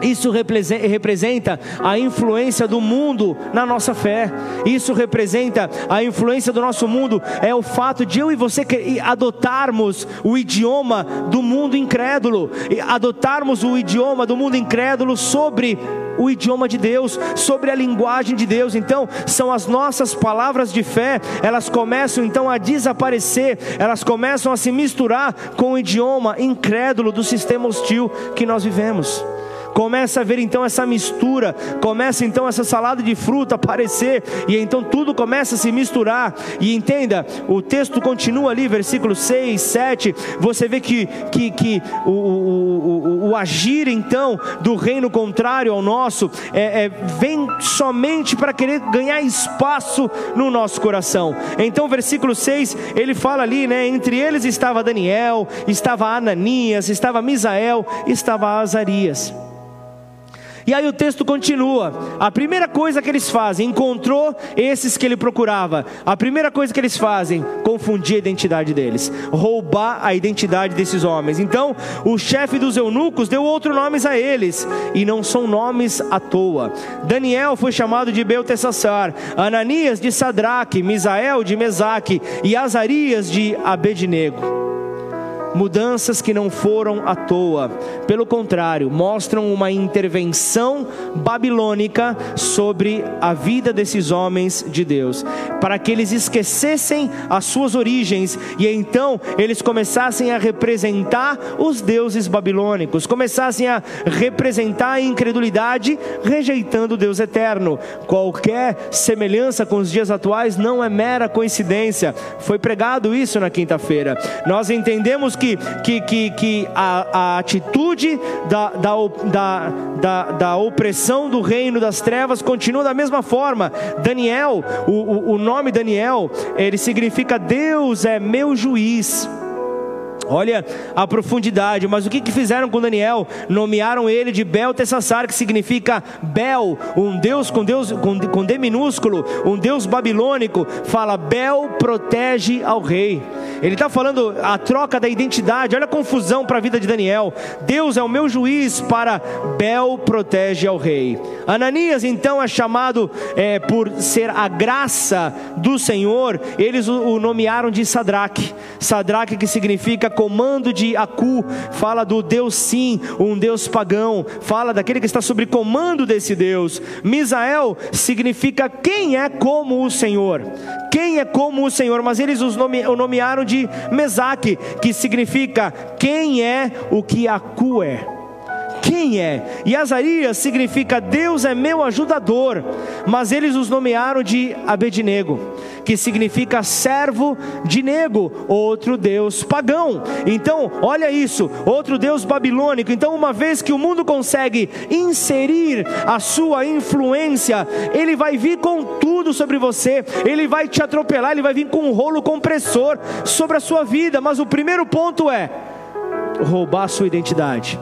Isso representa a influência do mundo na nossa fé. Isso representa a influência do nosso mundo. É o fato de eu e você adotarmos o idioma do mundo incrédulo, adotarmos o idioma do mundo incrédulo sobre o idioma de Deus, sobre a linguagem de Deus. Então, são as nossas palavras de fé, elas começam então a desaparecer, elas começam a se misturar com o idioma incrédulo do sistema hostil que nós vivemos. Começa a ver então essa mistura, começa então essa salada de fruta aparecer, e então tudo começa a se misturar. E entenda, o texto continua ali, versículo 6, 7. Você vê que, que, que o, o, o, o agir então do reino contrário ao nosso é, é, vem somente para querer ganhar espaço no nosso coração. Então, versículo 6, ele fala ali, né? Entre eles estava Daniel, estava Ananias, estava Misael, estava Azarias. E aí o texto continua. A primeira coisa que eles fazem, encontrou esses que ele procurava. A primeira coisa que eles fazem, confundir a identidade deles, roubar a identidade desses homens. Então, o chefe dos eunucos deu outros nomes a eles, e não são nomes à toa. Daniel foi chamado de Belteshazzar, Ananias de Sadraque, Misael de Mesaque e Azarias de Abednego mudanças que não foram à toa, pelo contrário, mostram uma intervenção babilônica sobre a vida desses homens de Deus, para que eles esquecessem as suas origens e então eles começassem a representar os deuses babilônicos, começassem a representar a incredulidade, rejeitando o Deus eterno. Qualquer semelhança com os dias atuais não é mera coincidência, foi pregado isso na quinta-feira. Nós entendemos que que, que, que, que a, a atitude da, da, da, da, da opressão do reino das trevas continua da mesma forma. Daniel, o, o, o nome Daniel, ele significa Deus é meu juiz. Olha a profundidade, mas o que, que fizeram com Daniel? Nomearam ele de Belteshazzar, que significa Bel, um deus com Deus com, com D minúsculo, um deus babilônico. Fala Bel protege ao rei. Ele está falando a troca da identidade. Olha a confusão para a vida de Daniel. Deus é o meu juiz para Bel protege ao rei. Ananias então é chamado é, por ser a graça do Senhor. Eles o, o nomearam de Sadraque. Sadraque que significa comando de Acu, fala do Deus sim, um Deus pagão, fala daquele que está sob comando desse Deus. Misael significa quem é como o Senhor. Quem é como o Senhor, mas eles os nome, o nomearam de Mesaque, que significa quem é o que Acu é quem é? E Azarias significa Deus é meu ajudador, mas eles os nomearam de Abednego, que significa servo de nego, outro Deus pagão. Então, olha isso, outro Deus babilônico. Então, uma vez que o mundo consegue inserir a sua influência, ele vai vir com tudo sobre você, ele vai te atropelar, ele vai vir com um rolo compressor sobre a sua vida. Mas o primeiro ponto é roubar a sua identidade.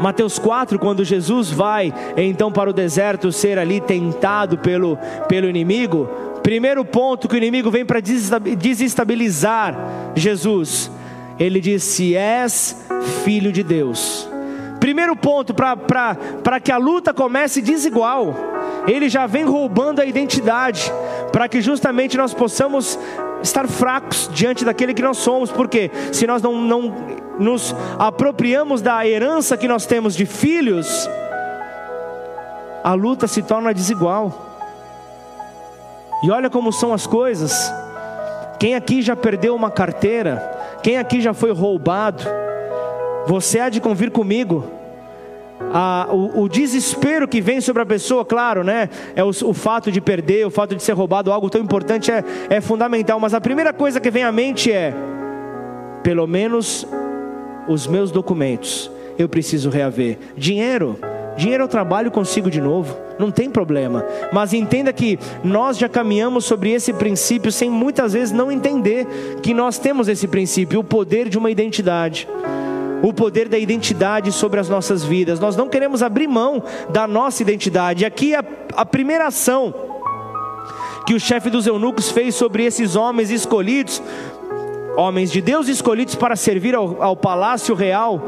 Mateus 4, quando Jesus vai então para o deserto ser ali tentado pelo, pelo inimigo, primeiro ponto que o inimigo vem para desestabilizar Jesus, ele diz: Se és filho de Deus. Primeiro ponto para que a luta comece desigual, ele já vem roubando a identidade, para que justamente nós possamos estar fracos diante daquele que nós somos, porque se nós não, não nos apropriamos da herança que nós temos de filhos, a luta se torna desigual. E olha como são as coisas. Quem aqui já perdeu uma carteira? Quem aqui já foi roubado? Você há de convir comigo a, o, o, desespero que vem sobre a pessoa, claro, né? É o, o, fato de perder, o fato de ser roubado, algo tão importante é, é fundamental. Mas a primeira coisa que vem à mente é: pelo menos os meus documentos eu preciso reaver. Dinheiro, dinheiro eu trabalho consigo de novo, não tem problema. Mas entenda que nós já caminhamos sobre esse princípio sem muitas vezes não entender que nós temos esse princípio, o poder de uma identidade o poder da identidade sobre as nossas vidas. Nós não queremos abrir mão da nossa identidade. Aqui a, a primeira ação que o chefe dos eunucos fez sobre esses homens escolhidos, homens de Deus escolhidos para servir ao, ao palácio real,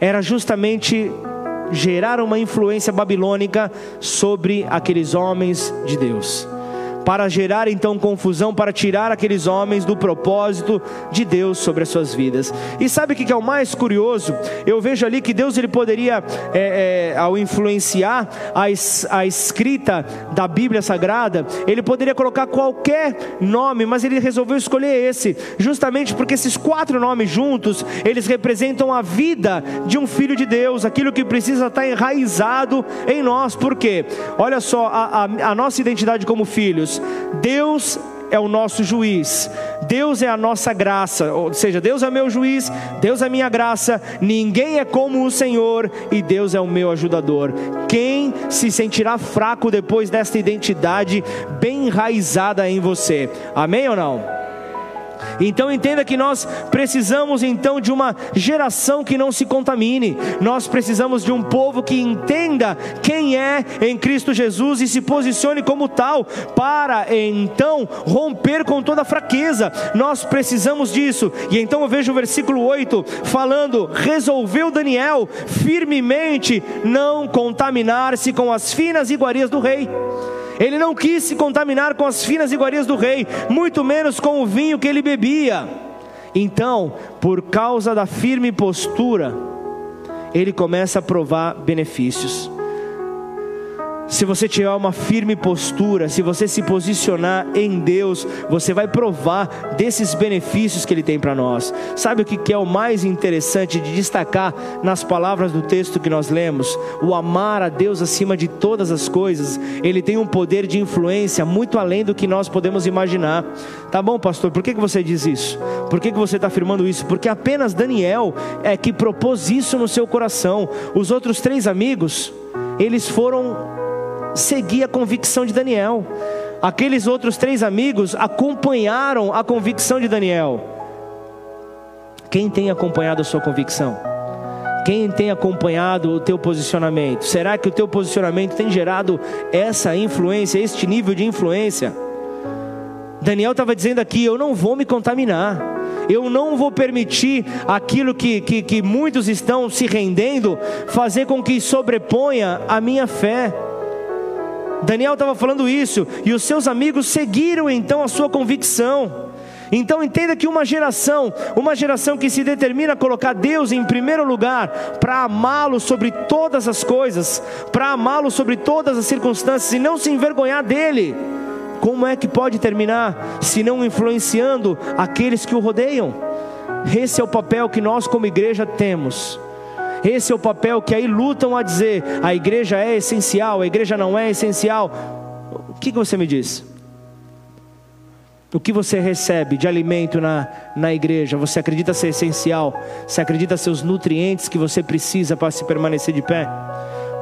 era justamente gerar uma influência babilônica sobre aqueles homens de Deus para gerar então confusão, para tirar aqueles homens do propósito de Deus sobre as suas vidas. E sabe o que é o mais curioso? Eu vejo ali que Deus ele poderia, é, é, ao influenciar a, a escrita da Bíblia Sagrada, ele poderia colocar qualquer nome, mas ele resolveu escolher esse, justamente porque esses quatro nomes juntos, eles representam a vida de um filho de Deus, aquilo que precisa estar enraizado em nós. Por quê? Olha só, a, a, a nossa identidade como filhos Deus. Deus é o nosso juiz, Deus é a nossa graça, ou seja, Deus é meu juiz, Deus é minha graça, ninguém é como o Senhor e Deus é o meu ajudador. Quem se sentirá fraco depois desta identidade bem enraizada em você? Amém ou não? Então entenda que nós precisamos então de uma geração que não se contamine. Nós precisamos de um povo que entenda quem é em Cristo Jesus e se posicione como tal para então romper com toda fraqueza. Nós precisamos disso. E então eu vejo o versículo 8 falando: "Resolveu Daniel firmemente não contaminar-se com as finas iguarias do rei." Ele não quis se contaminar com as finas iguarias do rei, muito menos com o vinho que ele bebia. Então, por causa da firme postura, ele começa a provar benefícios se você tiver uma firme postura, se você se posicionar em Deus, você vai provar desses benefícios que Ele tem para nós. Sabe o que é o mais interessante de destacar nas palavras do texto que nós lemos? O amar a Deus acima de todas as coisas, Ele tem um poder de influência muito além do que nós podemos imaginar. Tá bom, pastor? Por que, que você diz isso? Por que, que você está afirmando isso? Porque apenas Daniel é que propôs isso no seu coração. Os outros três amigos, eles foram seguir a convicção de Daniel. Aqueles outros três amigos acompanharam a convicção de Daniel. Quem tem acompanhado a sua convicção? Quem tem acompanhado o teu posicionamento? Será que o teu posicionamento tem gerado essa influência, este nível de influência? Daniel estava dizendo aqui: eu não vou me contaminar, eu não vou permitir aquilo que, que, que muitos estão se rendendo fazer com que sobreponha a minha fé. Daniel estava falando isso, e os seus amigos seguiram então a sua convicção. Então entenda que uma geração, uma geração que se determina a colocar Deus em primeiro lugar, para amá-lo sobre todas as coisas, para amá-lo sobre todas as circunstâncias e não se envergonhar dele. Como é que pode terminar se não influenciando aqueles que o rodeiam? Esse é o papel que nós como igreja temos. Esse é o papel que aí lutam a dizer: a igreja é essencial, a igreja não é essencial. O que, que você me diz? O que você recebe de alimento na, na igreja? Você acredita ser essencial? Você acredita ser os nutrientes que você precisa para se permanecer de pé?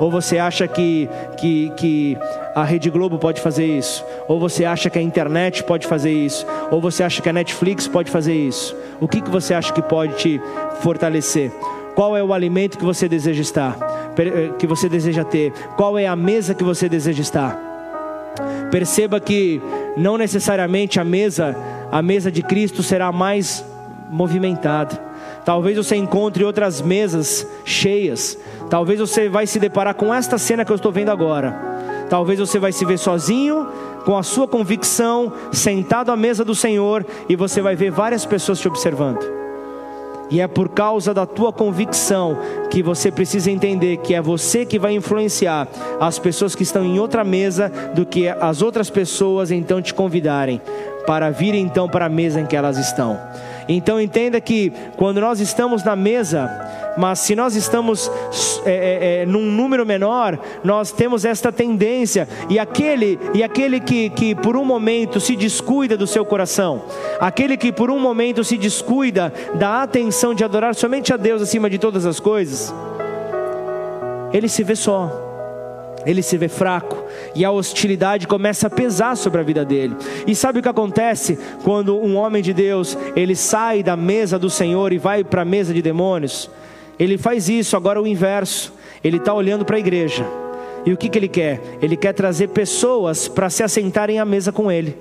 Ou você acha que, que, que a Rede Globo pode fazer isso? Ou você acha que a internet pode fazer isso? Ou você acha que a Netflix pode fazer isso? O que, que você acha que pode te fortalecer? Qual é o alimento que você deseja estar, eh, que você deseja ter? Qual é a mesa que você deseja estar? Perceba que não necessariamente a mesa, a mesa de Cristo será mais movimentada. Talvez você encontre outras mesas cheias. Talvez você vai se deparar com esta cena que eu estou vendo agora. Talvez você vai se ver sozinho, com a sua convicção, sentado à mesa do Senhor, e você vai ver várias pessoas te observando. E é por causa da tua convicção que você precisa entender que é você que vai influenciar as pessoas que estão em outra mesa do que as outras pessoas então te convidarem para vir então para a mesa em que elas estão. Então entenda que quando nós estamos na mesa, mas se nós estamos é, é, é, num número menor, nós temos esta tendência, e aquele, e aquele que, que por um momento se descuida do seu coração, aquele que por um momento se descuida da atenção de adorar somente a Deus acima de todas as coisas, ele se vê só ele se vê fraco e a hostilidade começa a pesar sobre a vida dele. E sabe o que acontece quando um homem de Deus ele sai da mesa do Senhor e vai para a mesa de demônios? Ele faz isso agora o inverso. Ele está olhando para a igreja e o que, que ele quer? Ele quer trazer pessoas para se assentarem à mesa com ele.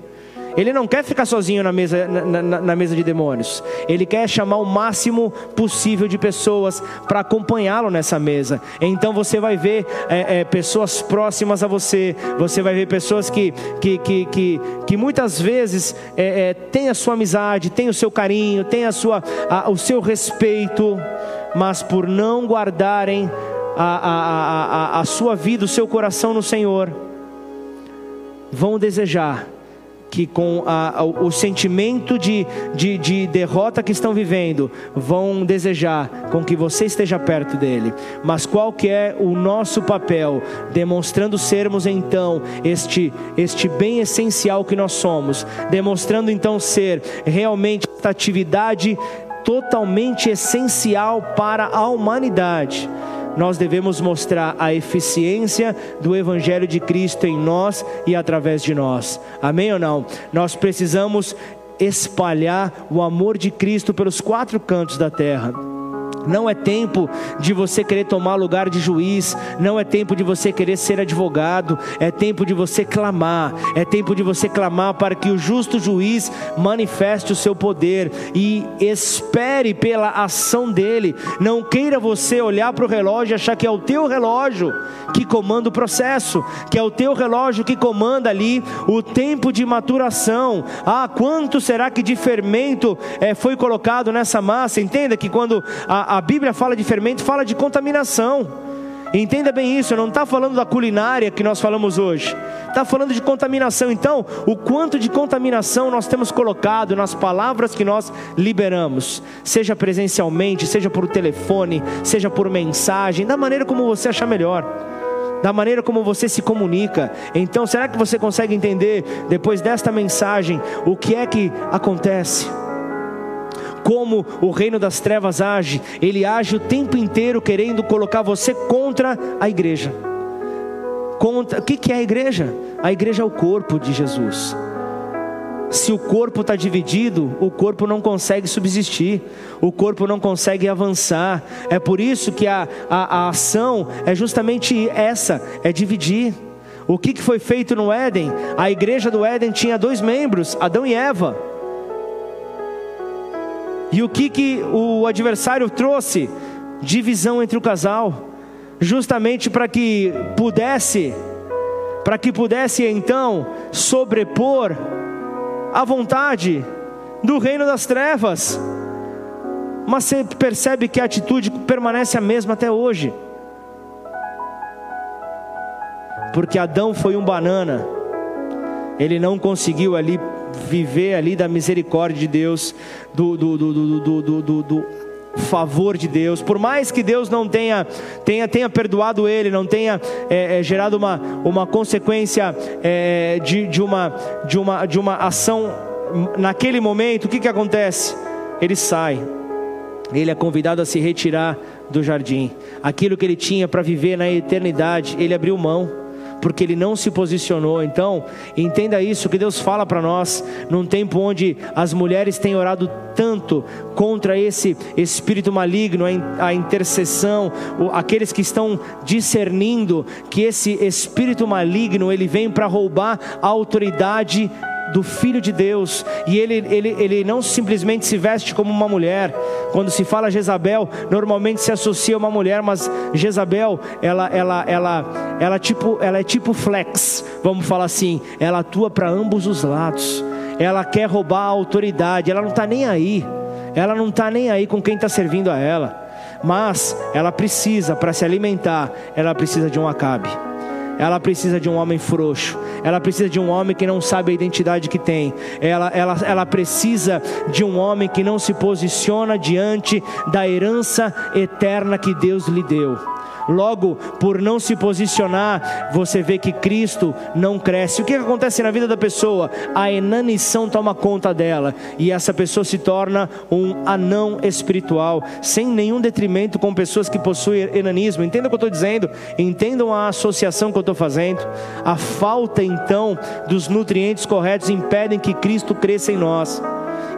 Ele não quer ficar sozinho na mesa, na, na, na mesa de demônios. Ele quer chamar o máximo possível de pessoas para acompanhá-lo nessa mesa. Então você vai ver é, é, pessoas próximas a você. Você vai ver pessoas que, que, que, que, que muitas vezes é, é têm a sua amizade, têm o seu carinho, têm a sua, a, o seu respeito, mas por não guardarem a, a, a, a sua vida, o seu coração no Senhor, vão desejar que com a, o sentimento de, de, de, derrota que estão vivendo, vão desejar com que você esteja perto dele. Mas qual que é o nosso papel? Demonstrando sermos então este, este bem essencial que nós somos, demonstrando então ser realmente esta atividade totalmente essencial para a humanidade nós devemos mostrar a eficiência do Evangelho de Cristo em nós e através de nós. Amém ou não? Nós precisamos espalhar o amor de Cristo pelos quatro cantos da terra. Não é tempo de você querer tomar lugar de juiz, não é tempo de você querer ser advogado, é tempo de você clamar, é tempo de você clamar para que o justo juiz manifeste o seu poder e espere pela ação dele. Não queira você olhar para o relógio e achar que é o teu relógio que comanda o processo, que é o teu relógio que comanda ali o tempo de maturação. Ah, quanto será que de fermento é, foi colocado nessa massa? Entenda que quando a a, Bíblia fala de fermento, fala de contaminação. Entenda bem isso, não está falando da culinária que nós falamos hoje, está falando de contaminação. Então, o quanto de contaminação nós temos colocado nas palavras que nós liberamos, seja presencialmente, seja por telefone, seja por mensagem, da maneira como você achar melhor, da maneira como você se comunica. Então, será que você consegue entender, depois desta mensagem, o que é que acontece? Como o reino das trevas age. Ele age o tempo inteiro querendo colocar você contra a igreja. Contra, o que é a igreja? A igreja é o corpo de Jesus. Se o corpo está dividido, o corpo não consegue subsistir, o corpo não consegue avançar. É por isso que a, a, a ação é justamente essa: é dividir. O que, que foi feito no Éden? A igreja do Éden tinha dois membros, Adão e Eva. E o que, que o adversário trouxe? Divisão entre o casal, justamente para que pudesse, para que pudesse então sobrepor a vontade do reino das trevas. Mas você percebe que a atitude permanece a mesma até hoje. Porque Adão foi um banana, ele não conseguiu ali viver ali da misericórdia de Deus, do, do, do, do, favor de Deus, por mais que Deus não tenha, tenha, tenha perdoado ele, não tenha é, é, gerado uma, uma consequência é, de, de, uma, de, uma, de uma ação naquele momento, o que, que acontece? Ele sai, ele é convidado a se retirar do jardim, aquilo que ele tinha para viver na eternidade, ele abriu mão porque ele não se posicionou. Então, entenda isso que Deus fala para nós num tempo onde as mulheres têm orado tanto contra esse espírito maligno, a intercessão, aqueles que estão discernindo que esse espírito maligno ele vem para roubar a autoridade do Filho de Deus, e ele, ele, ele não simplesmente se veste como uma mulher. Quando se fala Jezabel, normalmente se associa a uma mulher, mas Jezabel, ela, ela, ela, ela, tipo, ela é tipo flex, vamos falar assim, ela atua para ambos os lados. Ela quer roubar a autoridade, ela não está nem aí. Ela não está nem aí com quem está servindo a ela. Mas ela precisa, para se alimentar, ela precisa de um acabe ela precisa de um homem frouxo, ela precisa de um homem que não sabe a identidade que tem, ela, ela, ela precisa de um homem que não se posiciona diante da herança eterna que Deus lhe deu. Logo, por não se posicionar, você vê que Cristo não cresce. O que acontece na vida da pessoa? A enanição toma conta dela e essa pessoa se torna um anão espiritual, sem nenhum detrimento com pessoas que possuem enanismo. Entenda o que eu estou dizendo, entendam a associação que eu estou fazendo. A falta então dos nutrientes corretos impedem que Cristo cresça em nós.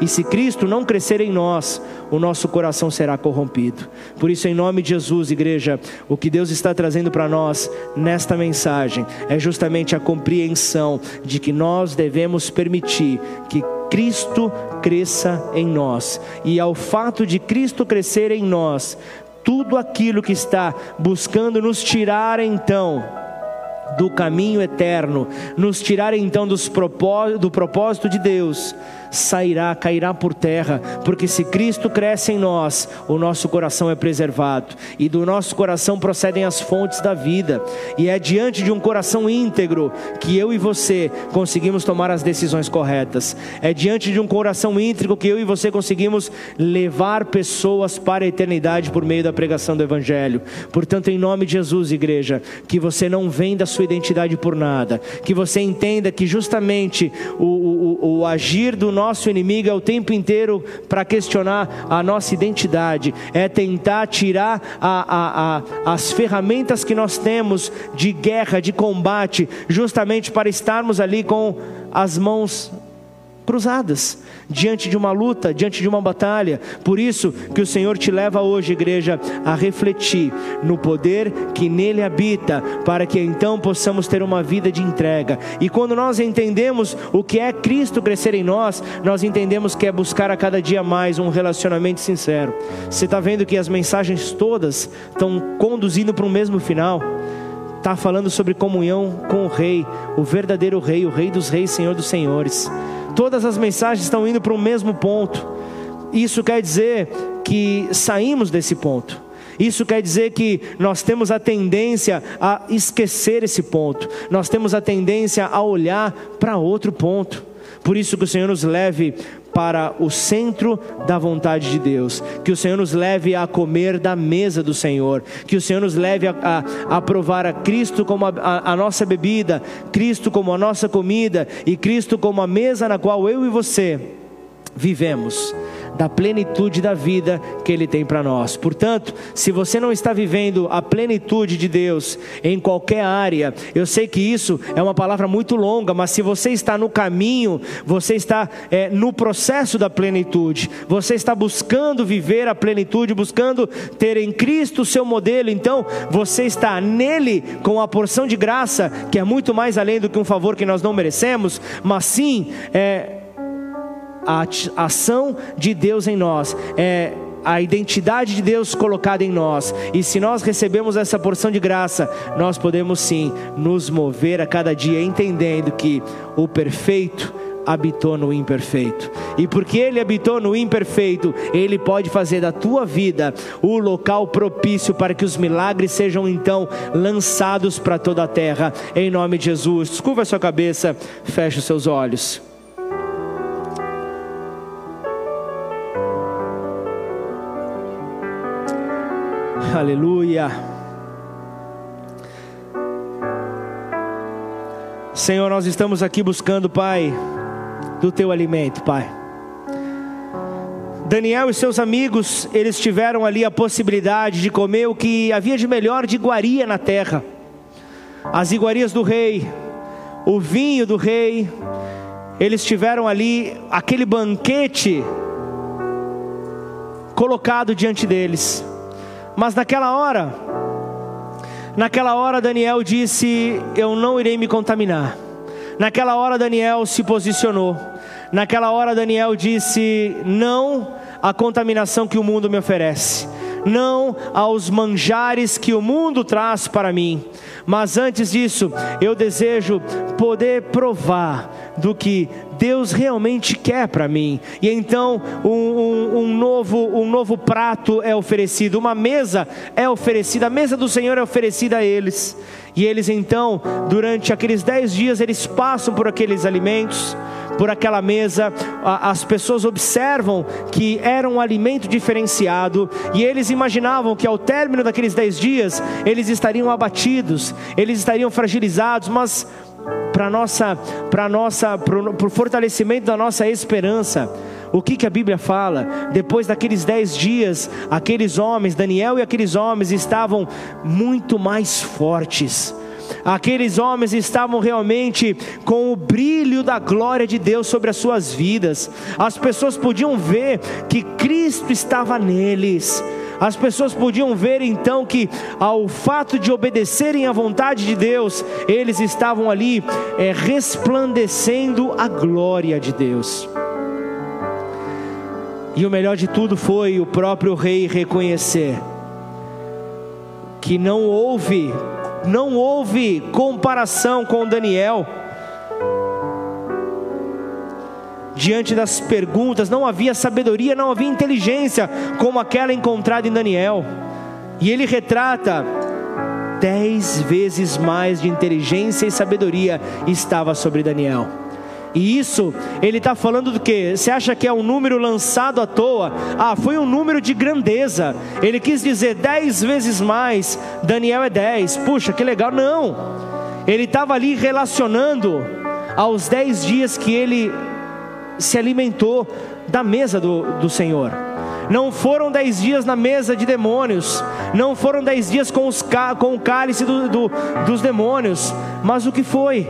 E se Cristo não crescer em nós, o nosso coração será corrompido. Por isso, em nome de Jesus, igreja, o que Deus está trazendo para nós nesta mensagem é justamente a compreensão de que nós devemos permitir que Cristo cresça em nós. E ao fato de Cristo crescer em nós, tudo aquilo que está buscando nos tirar então do caminho eterno, nos tirar então dos propós do propósito de Deus, sairá, cairá por terra, porque se Cristo cresce em nós, o nosso coração é preservado, e do nosso coração procedem as fontes da vida, e é diante de um coração íntegro que eu e você conseguimos tomar as decisões corretas, é diante de um coração íntegro que eu e você conseguimos levar pessoas para a eternidade por meio da pregação do Evangelho. Portanto, em nome de Jesus, igreja, que você não venda a sua identidade por nada, que você entenda que justamente o, o, o agir do nosso nosso inimigo é o tempo inteiro para questionar a nossa identidade, é tentar tirar a, a, a, as ferramentas que nós temos de guerra, de combate, justamente para estarmos ali com as mãos cruzadas, diante de uma luta, diante de uma batalha. Por isso que o Senhor te leva hoje, igreja, a refletir no poder que nele habita, para que então possamos ter uma vida de entrega. E quando nós entendemos o que é Cristo crescer em nós, nós entendemos que é buscar a cada dia mais um relacionamento sincero. Você está vendo que as mensagens todas estão conduzindo para o mesmo final está falando sobre comunhão com o Rei, o verdadeiro Rei, o Rei dos Reis, Senhor dos Senhores. Todas as mensagens estão indo para o mesmo ponto. Isso quer dizer que saímos desse ponto. Isso quer dizer que nós temos a tendência a esquecer esse ponto. Nós temos a tendência a olhar para outro ponto. Por isso que o Senhor nos leve para o centro da vontade de Deus, que o Senhor nos leve a comer da mesa do Senhor, que o Senhor nos leve a, a, a provar a Cristo como a, a, nossa bebida, Cristo como a nossa comida e Cristo como a mesa na qual eu e você vivemos da plenitude da vida que Ele tem para nós. Portanto, se você não está vivendo a plenitude de Deus em qualquer área, eu sei que isso é uma palavra muito longa, mas se você está no caminho, você está é, no processo da plenitude, você está buscando viver a plenitude, buscando ter em Cristo o seu modelo, então você está nele com a porção de graça, que é muito mais além do que um favor que nós não merecemos, mas sim é a ação de Deus em nós, é a identidade de Deus colocada em nós. E se nós recebemos essa porção de graça, nós podemos sim nos mover a cada dia entendendo que o perfeito habitou no imperfeito. E porque ele habitou no imperfeito, ele pode fazer da tua vida o local propício para que os milagres sejam então lançados para toda a terra. Em nome de Jesus. Curva a sua cabeça, feche os seus olhos. Aleluia. Senhor, nós estamos aqui buscando, Pai, do teu alimento, Pai. Daniel e seus amigos, eles tiveram ali a possibilidade de comer o que havia de melhor de iguaria na terra. As iguarias do rei, o vinho do rei, eles tiveram ali aquele banquete colocado diante deles. Mas naquela hora, naquela hora Daniel disse: Eu não irei me contaminar. Naquela hora Daniel se posicionou. Naquela hora Daniel disse: Não à contaminação que o mundo me oferece. Não aos manjares que o mundo traz para mim. Mas antes disso, eu desejo poder provar do que Deus realmente quer para mim. E então um, um, um, novo, um novo prato é oferecido, uma mesa é oferecida, a mesa do Senhor é oferecida a eles. E eles então, durante aqueles dez dias, eles passam por aqueles alimentos, por aquela mesa, as pessoas observam que era um alimento diferenciado, e eles imaginavam que ao término daqueles dez dias, eles estariam abatidos, eles estariam fragilizados, mas para nossa, para nossa, para o fortalecimento da nossa esperança, o que, que a Bíblia fala? Depois daqueles dez dias, aqueles homens, Daniel e aqueles homens estavam muito mais fortes. Aqueles homens estavam realmente com o brilho da glória de Deus sobre as suas vidas. As pessoas podiam ver que Cristo estava neles. As pessoas podiam ver então que, ao fato de obedecerem à vontade de Deus, eles estavam ali é, resplandecendo a glória de Deus. E o melhor de tudo foi o próprio rei reconhecer que não houve, não houve comparação com Daniel. Diante das perguntas, não havia sabedoria, não havia inteligência como aquela encontrada em Daniel. E ele retrata dez vezes mais de inteligência e sabedoria estava sobre Daniel. E isso, ele está falando do que? Você acha que é um número lançado à toa? Ah, foi um número de grandeza. Ele quis dizer dez vezes mais. Daniel é dez. Puxa, que legal. Não. Ele estava ali relacionando aos dez dias que ele se alimentou da mesa do, do Senhor. Não foram dez dias na mesa de demônios, não foram dez dias com, os, com o cálice do, do, dos demônios, mas o que foi?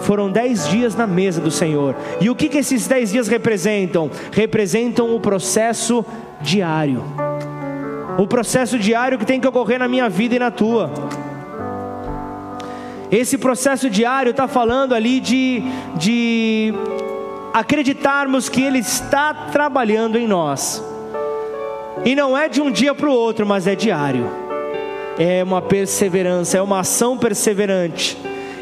Foram dez dias na mesa do Senhor. E o que, que esses dez dias representam? Representam o processo diário. O processo diário que tem que ocorrer na minha vida e na tua. Esse processo diário está falando ali de, de acreditarmos que Ele está trabalhando em nós. E não é de um dia para o outro, mas é diário. É uma perseverança, é uma ação perseverante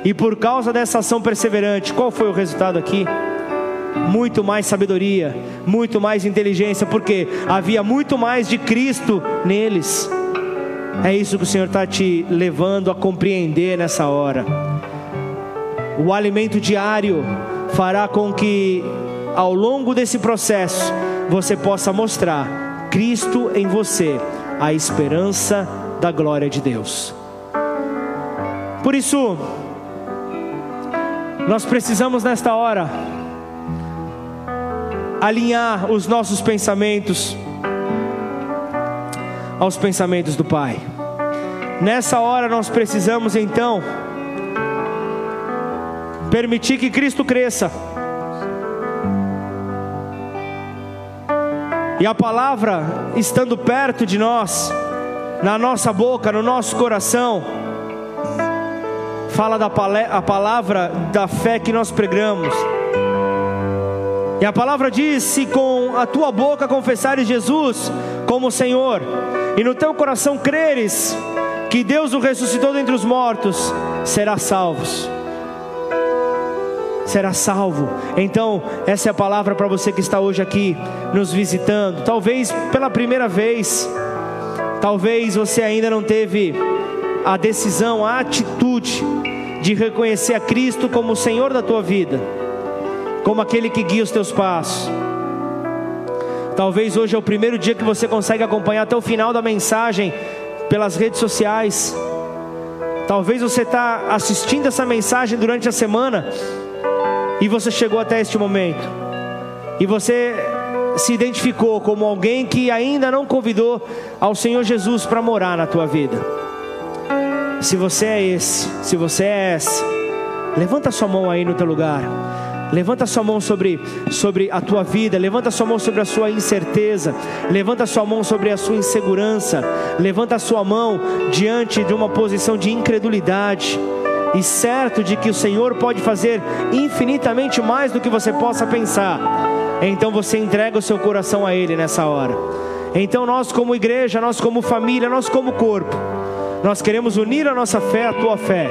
e por causa dessa ação perseverante, qual foi o resultado aqui? Muito mais sabedoria, muito mais inteligência, porque havia muito mais de Cristo neles. É isso que o Senhor está te levando a compreender nessa hora. O alimento diário fará com que, ao longo desse processo, você possa mostrar Cristo em você, a esperança da glória de Deus. Por isso, nós precisamos nesta hora alinhar os nossos pensamentos aos pensamentos do Pai. Nessa hora nós precisamos então permitir que Cristo cresça. E a palavra estando perto de nós, na nossa boca, no nosso coração, fala da a palavra da fé que nós pregamos. E a palavra diz: se com a tua boca confessares Jesus como Senhor, e no teu coração creres que Deus o ressuscitou dentre os mortos, serás salvos. Será salvo. Então, essa é a palavra para você que está hoje aqui nos visitando. Talvez pela primeira vez, talvez você ainda não teve a decisão, a atitude de reconhecer a Cristo como o Senhor da tua vida, como aquele que guia os teus passos. Talvez hoje é o primeiro dia que você consegue acompanhar até o final da mensagem pelas redes sociais. Talvez você está assistindo essa mensagem durante a semana e você chegou até este momento e você se identificou como alguém que ainda não convidou ao Senhor Jesus para morar na tua vida. Se você é esse, se você é essa, levanta sua mão aí no teu lugar. Levanta sua mão sobre, sobre a tua vida, levanta sua mão sobre a sua incerteza, levanta sua mão sobre a sua insegurança, levanta sua mão diante de uma posição de incredulidade, e certo de que o Senhor pode fazer infinitamente mais do que você possa pensar, então você entrega o seu coração a Ele nessa hora. Então nós, como igreja, nós, como família, nós, como corpo, nós queremos unir a nossa fé à tua fé.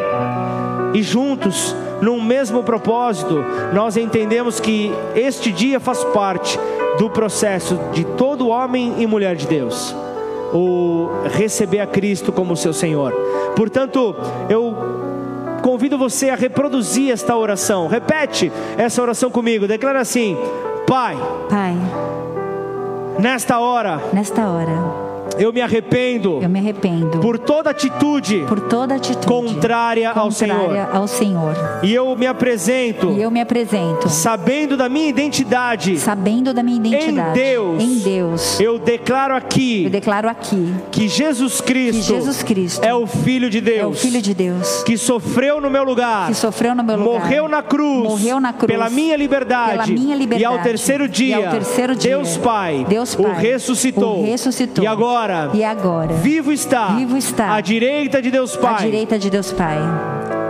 E juntos, num mesmo propósito, nós entendemos que este dia faz parte do processo de todo homem e mulher de Deus. o receber a Cristo como seu Senhor. Portanto, eu convido você a reproduzir esta oração. Repete essa oração comigo. Declara assim: Pai. Pai. Nesta hora. Nesta hora eu me arrependo. Eu me arrependo. Por toda atitude. Por toda atitude contrária, ao Senhor. ao Senhor. E eu me apresento. E eu me apresento. Sabendo da minha identidade. Sabendo da minha identidade. Em Deus. Em Deus. Eu declaro aqui. Eu declaro aqui. Que Jesus Cristo. Que Jesus Cristo. É o filho de Deus. É o filho de Deus. Que sofreu no meu lugar. Que sofreu no meu lugar. Morreu na cruz. Morreu na cruz. Pela minha liberdade. Pela minha liberdade. E ao terceiro dia. E ao terceiro dia. Deus Pai. Deus Pai. O ressuscitou. O ressuscitou. E agora. E agora agora. Vivo está. Vivo está. À direita de Deus Pai. À direita de Deus Pai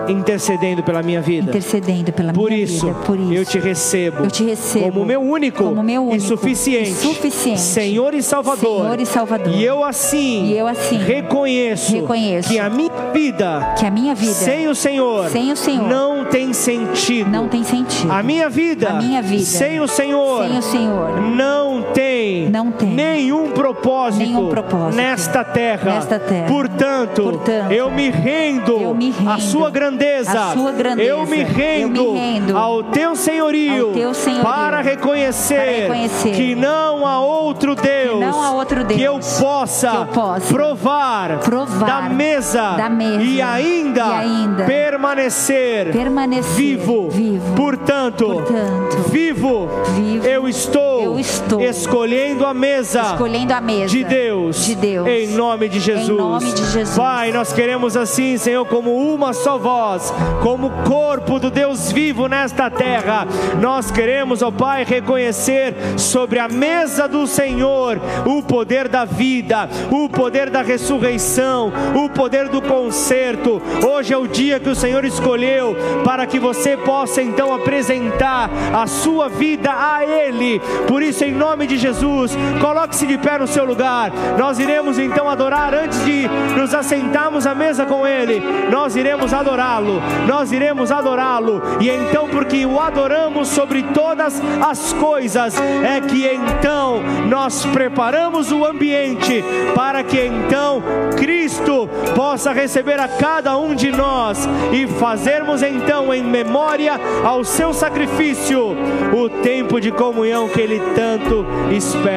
intercedendo pela minha vida. Intercedendo pela por minha isso, vida. Por isso, eu te recebo. Eu te recebo como meu único, como meu único e, suficiente, e suficiente Senhor e Salvador. Senhor e Salvador. E eu assim, e eu assim reconheço, reconheço que a minha vida, que a minha vida sem o Senhor, sem o Senhor não tem sentido. Não tem sentido. A minha vida, a minha vida sem o Senhor, sem o Senhor não tem, não tem nenhum propósito, nenhum propósito nesta terra. Nesta terra. Portanto, Portanto eu me rendo, eu me rendo à sua grandeza. sua grandeza. Eu me rendo, eu me rendo ao, teu senhorio, ao teu senhorio para, reconhecer para reconhecer que não há outro Deus, que, há outro Deus que, eu, possa que eu possa provar, provar da, mesa, da mesa e, ainda e ainda permanecer, permanecer vivo. vivo. Portanto, Portanto vivo, vivo eu, estou eu estou escolhendo a mesa, escolhendo a mesa de Deus, de Deus em nome de Jesus. Em nome de Jesus. Pai, nós queremos assim, Senhor, como uma só voz, como corpo do Deus vivo nesta terra. Nós queremos, ó Pai, reconhecer sobre a mesa do Senhor o poder da vida, o poder da ressurreição, o poder do conserto. Hoje é o dia que o Senhor escolheu para que você possa então apresentar a sua vida a Ele. Por isso, em nome de Jesus, coloque-se de pé no seu lugar. Nós iremos então adorar antes de nos assentarmos à mesa com Ele. Nós iremos adorá-lo. Nós iremos adorá-lo. E então, porque o adoramos sobre todas as coisas, é que então nós preparamos o ambiente para que então Cristo possa receber a cada um de nós e fazermos então em memória ao seu sacrifício o tempo de comunhão que ele tanto espera.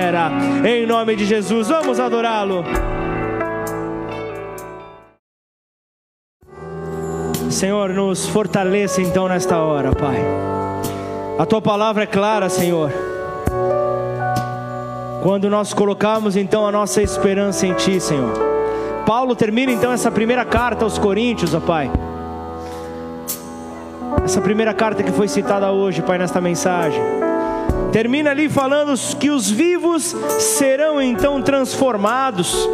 Em nome de Jesus, vamos adorá-lo. Senhor, nos fortaleça então nesta hora, Pai. A tua palavra é clara, Senhor. Quando nós colocamos então a nossa esperança em Ti, Senhor. Paulo termina então essa primeira carta aos Coríntios, ó Pai. Essa primeira carta que foi citada hoje, Pai, nesta mensagem. Termina ali falando que os vivos serão então transformados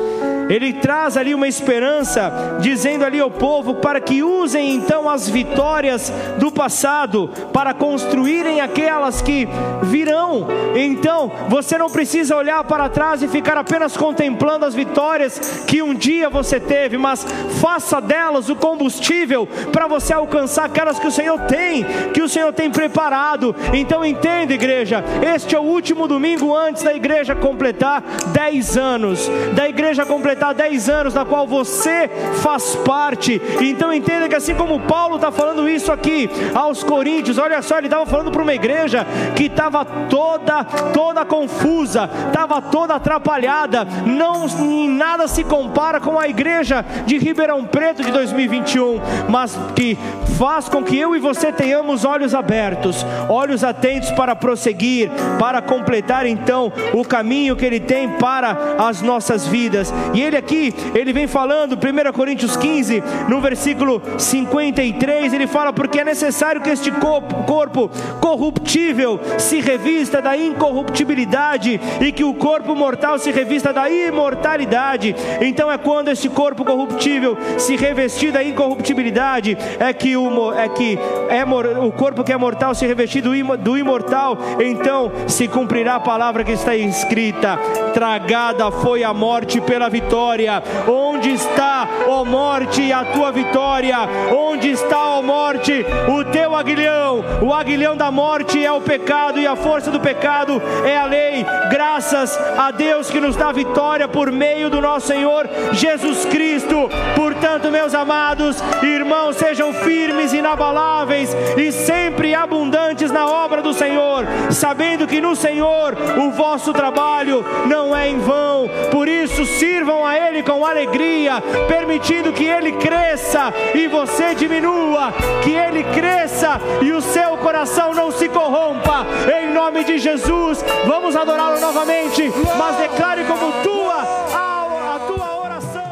ele traz ali uma esperança, dizendo ali ao povo para que usem então as vitórias do passado para construírem aquelas que virão. Então, você não precisa olhar para trás e ficar apenas contemplando as vitórias que um dia você teve, mas faça delas o combustível para você alcançar aquelas que o Senhor tem, que o Senhor tem preparado. Então, entenda, igreja, este é o último domingo antes da igreja completar 10 anos, da igreja completar completar 10 anos, da qual você faz parte. Então entenda que assim como Paulo está falando isso aqui aos Coríntios, olha só, ele estava falando para uma igreja que estava toda, toda confusa, estava toda atrapalhada, não nada se compara com a igreja de Ribeirão Preto de 2021, mas que faz com que eu e você tenhamos olhos abertos, olhos atentos para prosseguir, para completar então o caminho que Ele tem para as nossas vidas. E ele aqui, ele vem falando, 1 Coríntios 15, no versículo 53, ele fala: Porque é necessário que este corpo, corpo corruptível se revista da incorruptibilidade e que o corpo mortal se revista da imortalidade. Então é quando este corpo corruptível se revestir da incorruptibilidade, é que o, é que é, o corpo que é mortal se revestir do, do imortal, então se cumprirá a palavra que está escrita: tragada foi a morte pela vitória vitória, onde está, ó morte, a tua vitória? Onde está, ó morte, o teu aguilhão? O aguilhão da morte é o pecado e a força do pecado é a lei. Graças a Deus que nos dá vitória por meio do nosso Senhor Jesus Cristo. Portanto, meus amados irmãos, sejam firmes, inabaláveis e sempre abundantes na obra do Senhor, sabendo que no Senhor o vosso trabalho não é em vão. Por isso, sirvam a Ele com alegria, permitindo que Ele cresça e você diminua, que Ele cresça e o seu coração não se corrompa. Em nome de Jesus, vamos adorá-lo novamente, mas declare como tua a, tua oração.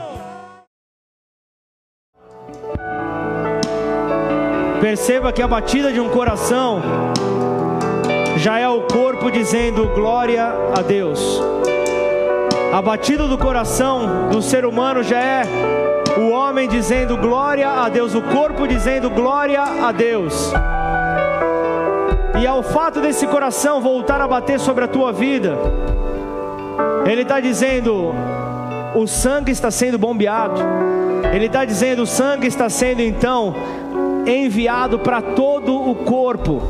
Perceba que a batida de um coração já é o corpo dizendo glória a Deus. A batida do coração do ser humano já é o homem dizendo glória a Deus, o corpo dizendo glória a Deus. E ao fato desse coração voltar a bater sobre a tua vida, ele está dizendo: o sangue está sendo bombeado. Ele está dizendo: o sangue está sendo então enviado para todo o corpo.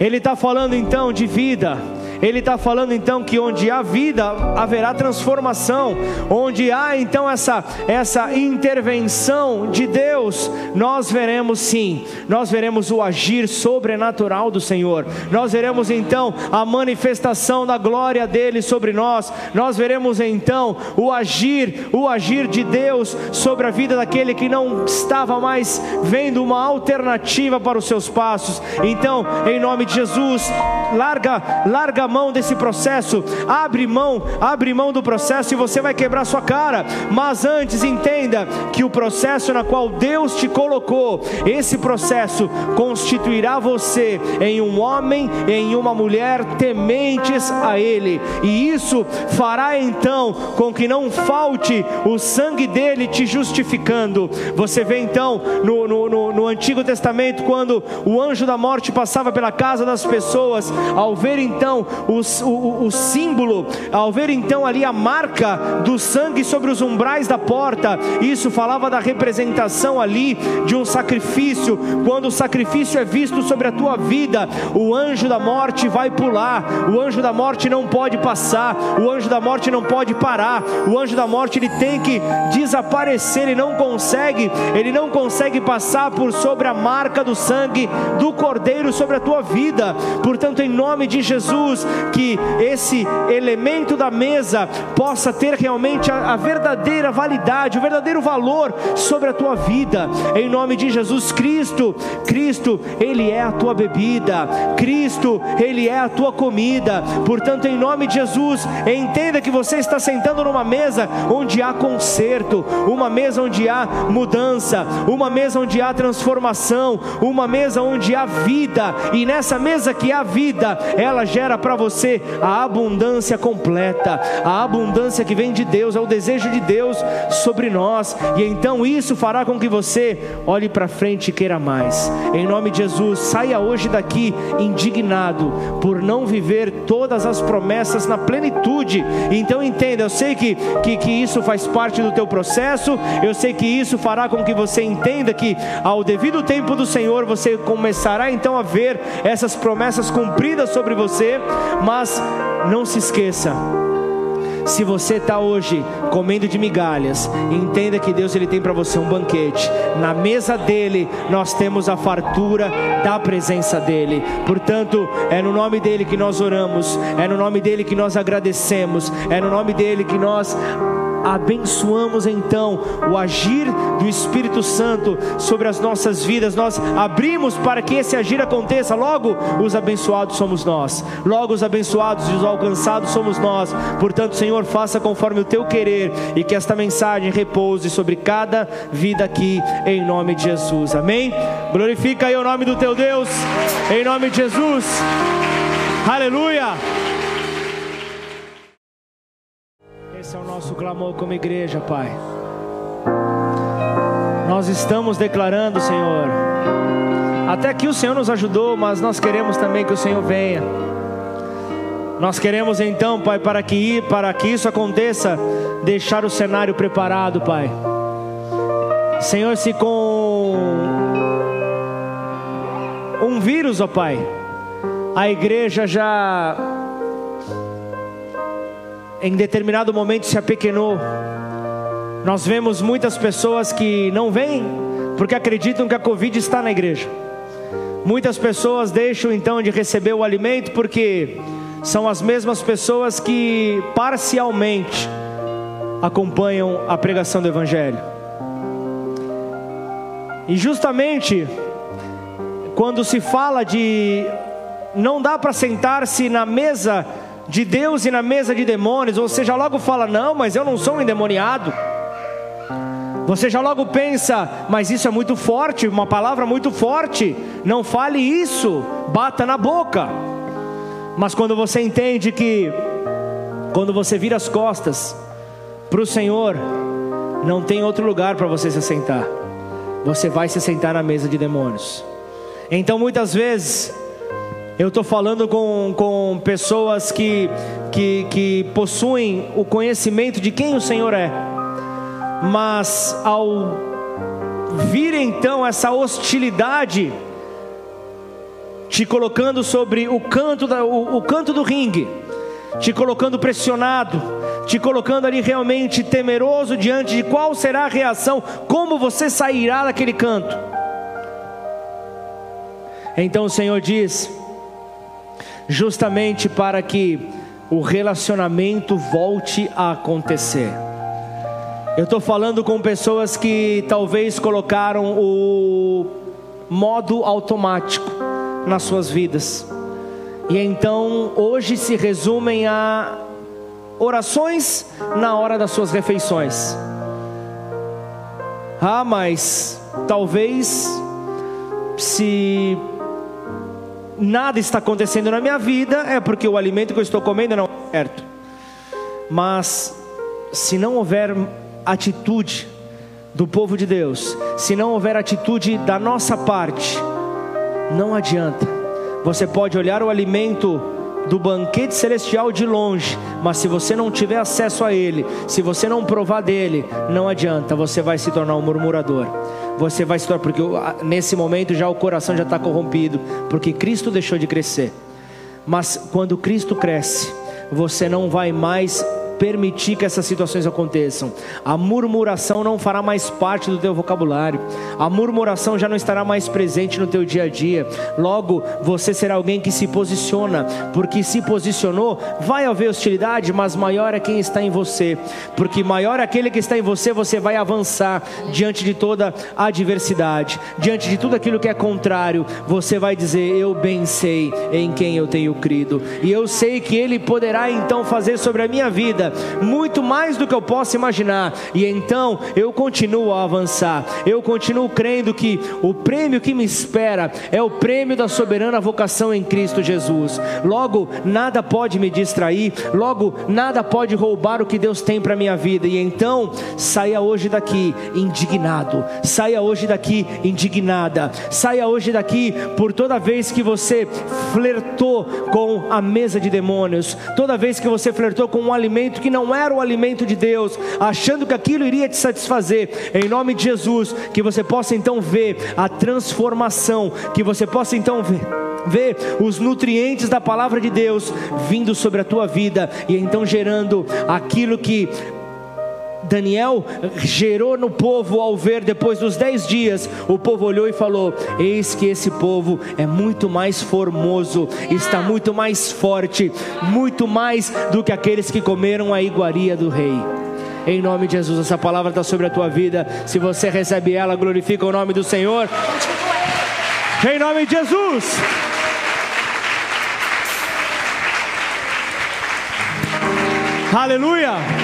Ele está falando então de vida. Ele está falando então que onde há vida haverá transformação, onde há então essa, essa intervenção de Deus, nós veremos sim, nós veremos o agir sobrenatural do Senhor, nós veremos então a manifestação da glória dele sobre nós, nós veremos então o agir, o agir de Deus sobre a vida daquele que não estava mais vendo uma alternativa para os seus passos. Então, em nome de Jesus, larga, larga mão desse processo, abre mão, abre mão do processo e você vai quebrar sua cara. Mas antes entenda que o processo na qual Deus te colocou, esse processo constituirá você em um homem, em uma mulher tementes a Ele, e isso fará então com que não falte o sangue dele te justificando. Você vê então no, no, no, no Antigo Testamento, quando o anjo da morte passava pela casa das pessoas, ao ver então o, o, o símbolo, ao ver então ali a marca do sangue sobre os umbrais da porta, isso falava da representação ali de um sacrifício. Quando o sacrifício é visto sobre a tua vida, o anjo da morte vai pular, o anjo da morte não pode passar, o anjo da morte não pode parar, o anjo da morte ele tem que desaparecer, ele não consegue, ele não consegue passar por sobre a marca do sangue do cordeiro sobre a tua vida. Portanto, em nome de Jesus, que esse elemento da mesa possa ter realmente a, a verdadeira validade, o verdadeiro valor sobre a tua vida. Em nome de Jesus Cristo, Cristo, Ele é a tua bebida, Cristo, Ele é a tua comida. Portanto, em nome de Jesus, entenda que você está sentando numa mesa onde há conserto, uma mesa onde há mudança, uma mesa onde há transformação, uma mesa onde há vida, e nessa mesa que há vida, ela gera para você a abundância completa, a abundância que vem de Deus, é o desejo de Deus sobre nós, e então isso fará com que você olhe para frente e queira mais. Em nome de Jesus, saia hoje daqui indignado por não viver todas as promessas na plenitude. Então entenda, eu sei que, que, que isso faz parte do teu processo, eu sei que isso fará com que você entenda que ao devido tempo do Senhor você começará então a ver essas promessas cumpridas sobre você, mas não se esqueça. Se você está hoje comendo de migalhas, entenda que Deus ele tem para você um banquete. Na mesa dele nós temos a fartura da presença dele. Portanto, é no nome dele que nós oramos, é no nome dele que nós agradecemos, é no nome dele que nós abençoamos então o agir do Espírito Santo sobre as nossas vidas, nós abrimos para que esse agir aconteça. Logo, os abençoados somos nós, logo, os abençoados e os alcançados somos nós. Portanto, Senhor, faça conforme o teu querer e que esta mensagem repouse sobre cada vida aqui, em nome de Jesus. Amém? Glorifica aí o nome do teu Deus, em nome de Jesus. Aleluia. Esse é o nosso clamor como igreja, Pai. Nós estamos declarando, Senhor, até que o Senhor nos ajudou, mas nós queremos também que o Senhor venha. Nós queremos então, Pai, para que, para que isso aconteça, deixar o cenário preparado, Pai. Senhor, se com um vírus, ó Pai, a igreja já em determinado momento se apequenou. Nós vemos muitas pessoas que não vêm porque acreditam que a Covid está na igreja. Muitas pessoas deixam então de receber o alimento porque são as mesmas pessoas que parcialmente acompanham a pregação do Evangelho. E justamente quando se fala de não dá para sentar-se na mesa de Deus e na mesa de demônios, você já logo fala: não, mas eu não sou um endemoniado. Você já logo pensa, mas isso é muito forte, uma palavra muito forte. Não fale isso, bata na boca. Mas quando você entende que, quando você vira as costas para o Senhor, não tem outro lugar para você se sentar. Você vai se sentar na mesa de demônios. Então muitas vezes eu estou falando com, com pessoas que, que, que possuem o conhecimento de quem o Senhor é, mas ao vir então essa hostilidade, te colocando sobre o canto, da, o, o canto do ringue, te colocando pressionado, te colocando ali realmente temeroso diante de qual será a reação, como você sairá daquele canto. Então o Senhor diz: justamente para que o relacionamento volte a acontecer. Eu estou falando com pessoas que talvez colocaram o modo automático nas suas vidas, e então hoje se resumem a orações na hora das suas refeições. Ah, mas talvez se nada está acontecendo na minha vida, é porque o alimento que eu estou comendo não é certo. Mas se não houver atitude do povo de Deus, se não houver atitude da nossa parte, não adianta. Você pode olhar o alimento do banquete celestial de longe, mas se você não tiver acesso a ele, se você não provar dele, não adianta, você vai se tornar um murmurador. Você vai se tornar, porque nesse momento já o coração já está corrompido, porque Cristo deixou de crescer. Mas quando Cristo cresce, você não vai mais permitir que essas situações aconteçam. A murmuração não fará mais parte do teu vocabulário. A murmuração já não estará mais presente no teu dia a dia. Logo, você será alguém que se posiciona, porque se posicionou, vai haver hostilidade, mas maior é quem está em você. Porque maior é aquele que está em você, você vai avançar diante de toda a adversidade, diante de tudo aquilo que é contrário, você vai dizer: "Eu bem sei em quem eu tenho crido, e eu sei que ele poderá então fazer sobre a minha vida muito mais do que eu posso imaginar. E então eu continuo a avançar. Eu continuo crendo que o prêmio que me espera é o prêmio da soberana vocação em Cristo Jesus. Logo, nada pode me distrair, logo, nada pode roubar o que Deus tem para minha vida. E então, saia hoje daqui indignado. Saia hoje daqui indignada. Saia hoje daqui por toda vez que você flertou com a mesa de demônios, toda vez que você flertou com um alimento que não era o alimento de Deus, achando que aquilo iria te satisfazer, em nome de Jesus, que você possa então ver a transformação, que você possa então ver ver os nutrientes da palavra de Deus vindo sobre a tua vida e então gerando aquilo que Daniel gerou no povo ao ver depois dos dez dias, o povo olhou e falou: Eis que esse povo é muito mais formoso, está muito mais forte, muito mais do que aqueles que comeram a iguaria do rei. Em nome de Jesus, essa palavra está sobre a tua vida. Se você recebe ela, glorifica o nome do Senhor. Em nome de Jesus. Aleluia.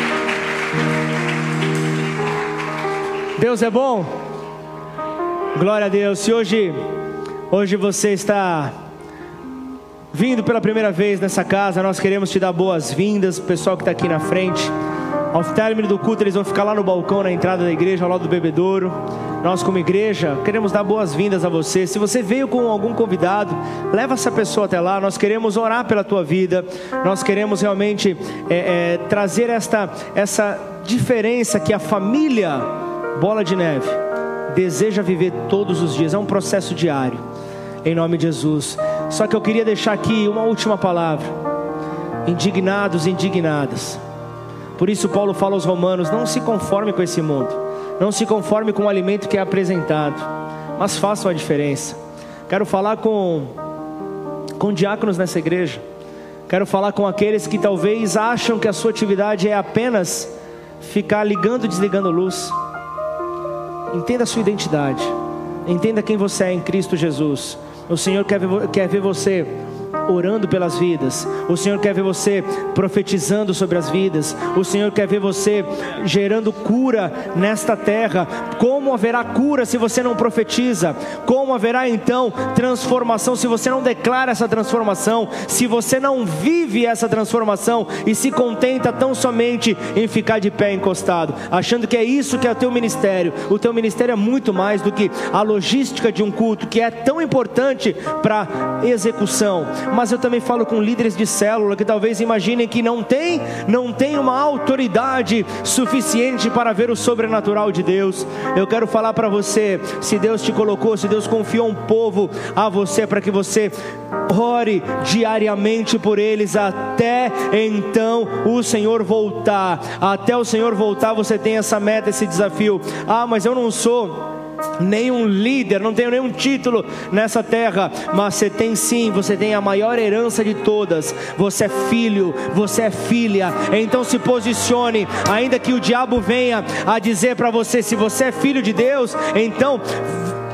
Deus é bom. Glória a Deus. Se hoje, hoje você está vindo pela primeira vez nessa casa, nós queremos te dar boas-vindas, pessoal que está aqui na frente. Ao término do culto, eles vão ficar lá no balcão na entrada da igreja, ao lado do bebedouro. Nós, como igreja, queremos dar boas-vindas a você. Se você veio com algum convidado, leva essa pessoa até lá. Nós queremos orar pela tua vida. Nós queremos realmente é, é, trazer esta, essa diferença que a família Bola de Neve deseja viver todos os dias. É um processo diário. Em nome de Jesus. Só que eu queria deixar aqui uma última palavra. Indignados, indignadas. Por isso Paulo fala aos romanos: não se conforme com esse mundo não se conforme com o alimento que é apresentado, mas façam a diferença. Quero falar com, com diáconos nessa igreja. Quero falar com aqueles que talvez acham que a sua atividade é apenas ficar ligando e desligando luz. Entenda a sua identidade. Entenda quem você é em Cristo Jesus. O Senhor quer ver, quer ver você orando pelas vidas. O Senhor quer ver você profetizando sobre as vidas. O Senhor quer ver você gerando cura nesta terra. Como haverá cura se você não profetiza? Como haverá então transformação se você não declara essa transformação? Se você não vive essa transformação e se contenta tão somente em ficar de pé encostado, achando que é isso que é o teu ministério. O teu ministério é muito mais do que a logística de um culto, que é tão importante para execução mas eu também falo com líderes de célula que talvez imaginem que não tem, não tem uma autoridade suficiente para ver o sobrenatural de Deus. Eu quero falar para você, se Deus te colocou, se Deus confiou um povo a você para que você ore diariamente por eles até então o Senhor voltar. Até o Senhor voltar, você tem essa meta, esse desafio. Ah, mas eu não sou nenhum líder, não tenho nenhum título nessa terra, mas você tem sim, você tem a maior herança de todas. Você é filho, você é filha. Então se posicione, ainda que o diabo venha a dizer para você se você é filho de Deus, então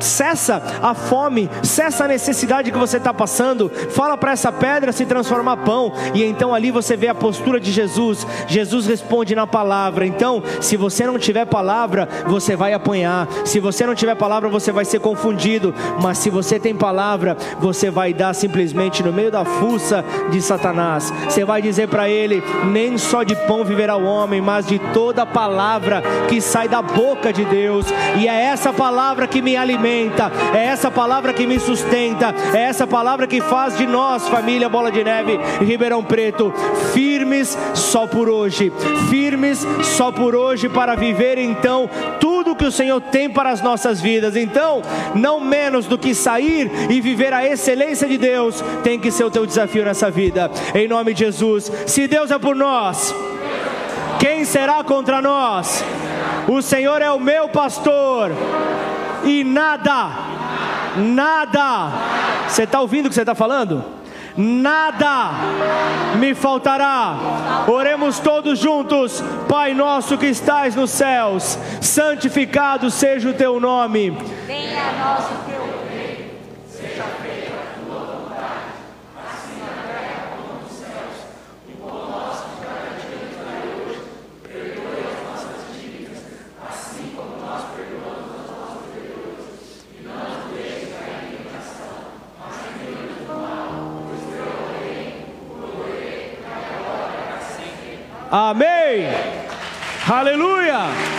cessa a fome, cessa a necessidade que você está passando, fala para essa pedra se transformar pão, e então ali você vê a postura de Jesus. Jesus responde na palavra. Então, se você não tiver palavra, você vai apanhar. Se você não tiver palavra, você vai ser confundido. Mas se você tem palavra, você vai dar simplesmente no meio da fuça de Satanás. Você vai dizer para ele: nem só de pão viverá o homem, mas de toda palavra que sai da boca de Deus. E é essa palavra que me alimenta é essa palavra que me sustenta, é essa palavra que faz de nós, família Bola de Neve Ribeirão Preto, firmes só por hoje, firmes só por hoje para viver então tudo que o Senhor tem para as nossas vidas. Então, não menos do que sair e viver a excelência de Deus, tem que ser o teu desafio nessa vida. Em nome de Jesus. Se Deus é por nós, quem será contra nós? O Senhor é o meu pastor e nada, nada, você está ouvindo o que você está falando? Nada me faltará. Oremos todos juntos, Pai nosso que estás nos céus, santificado seja o teu nome. Venha a nós o teu Amém. Aleluia.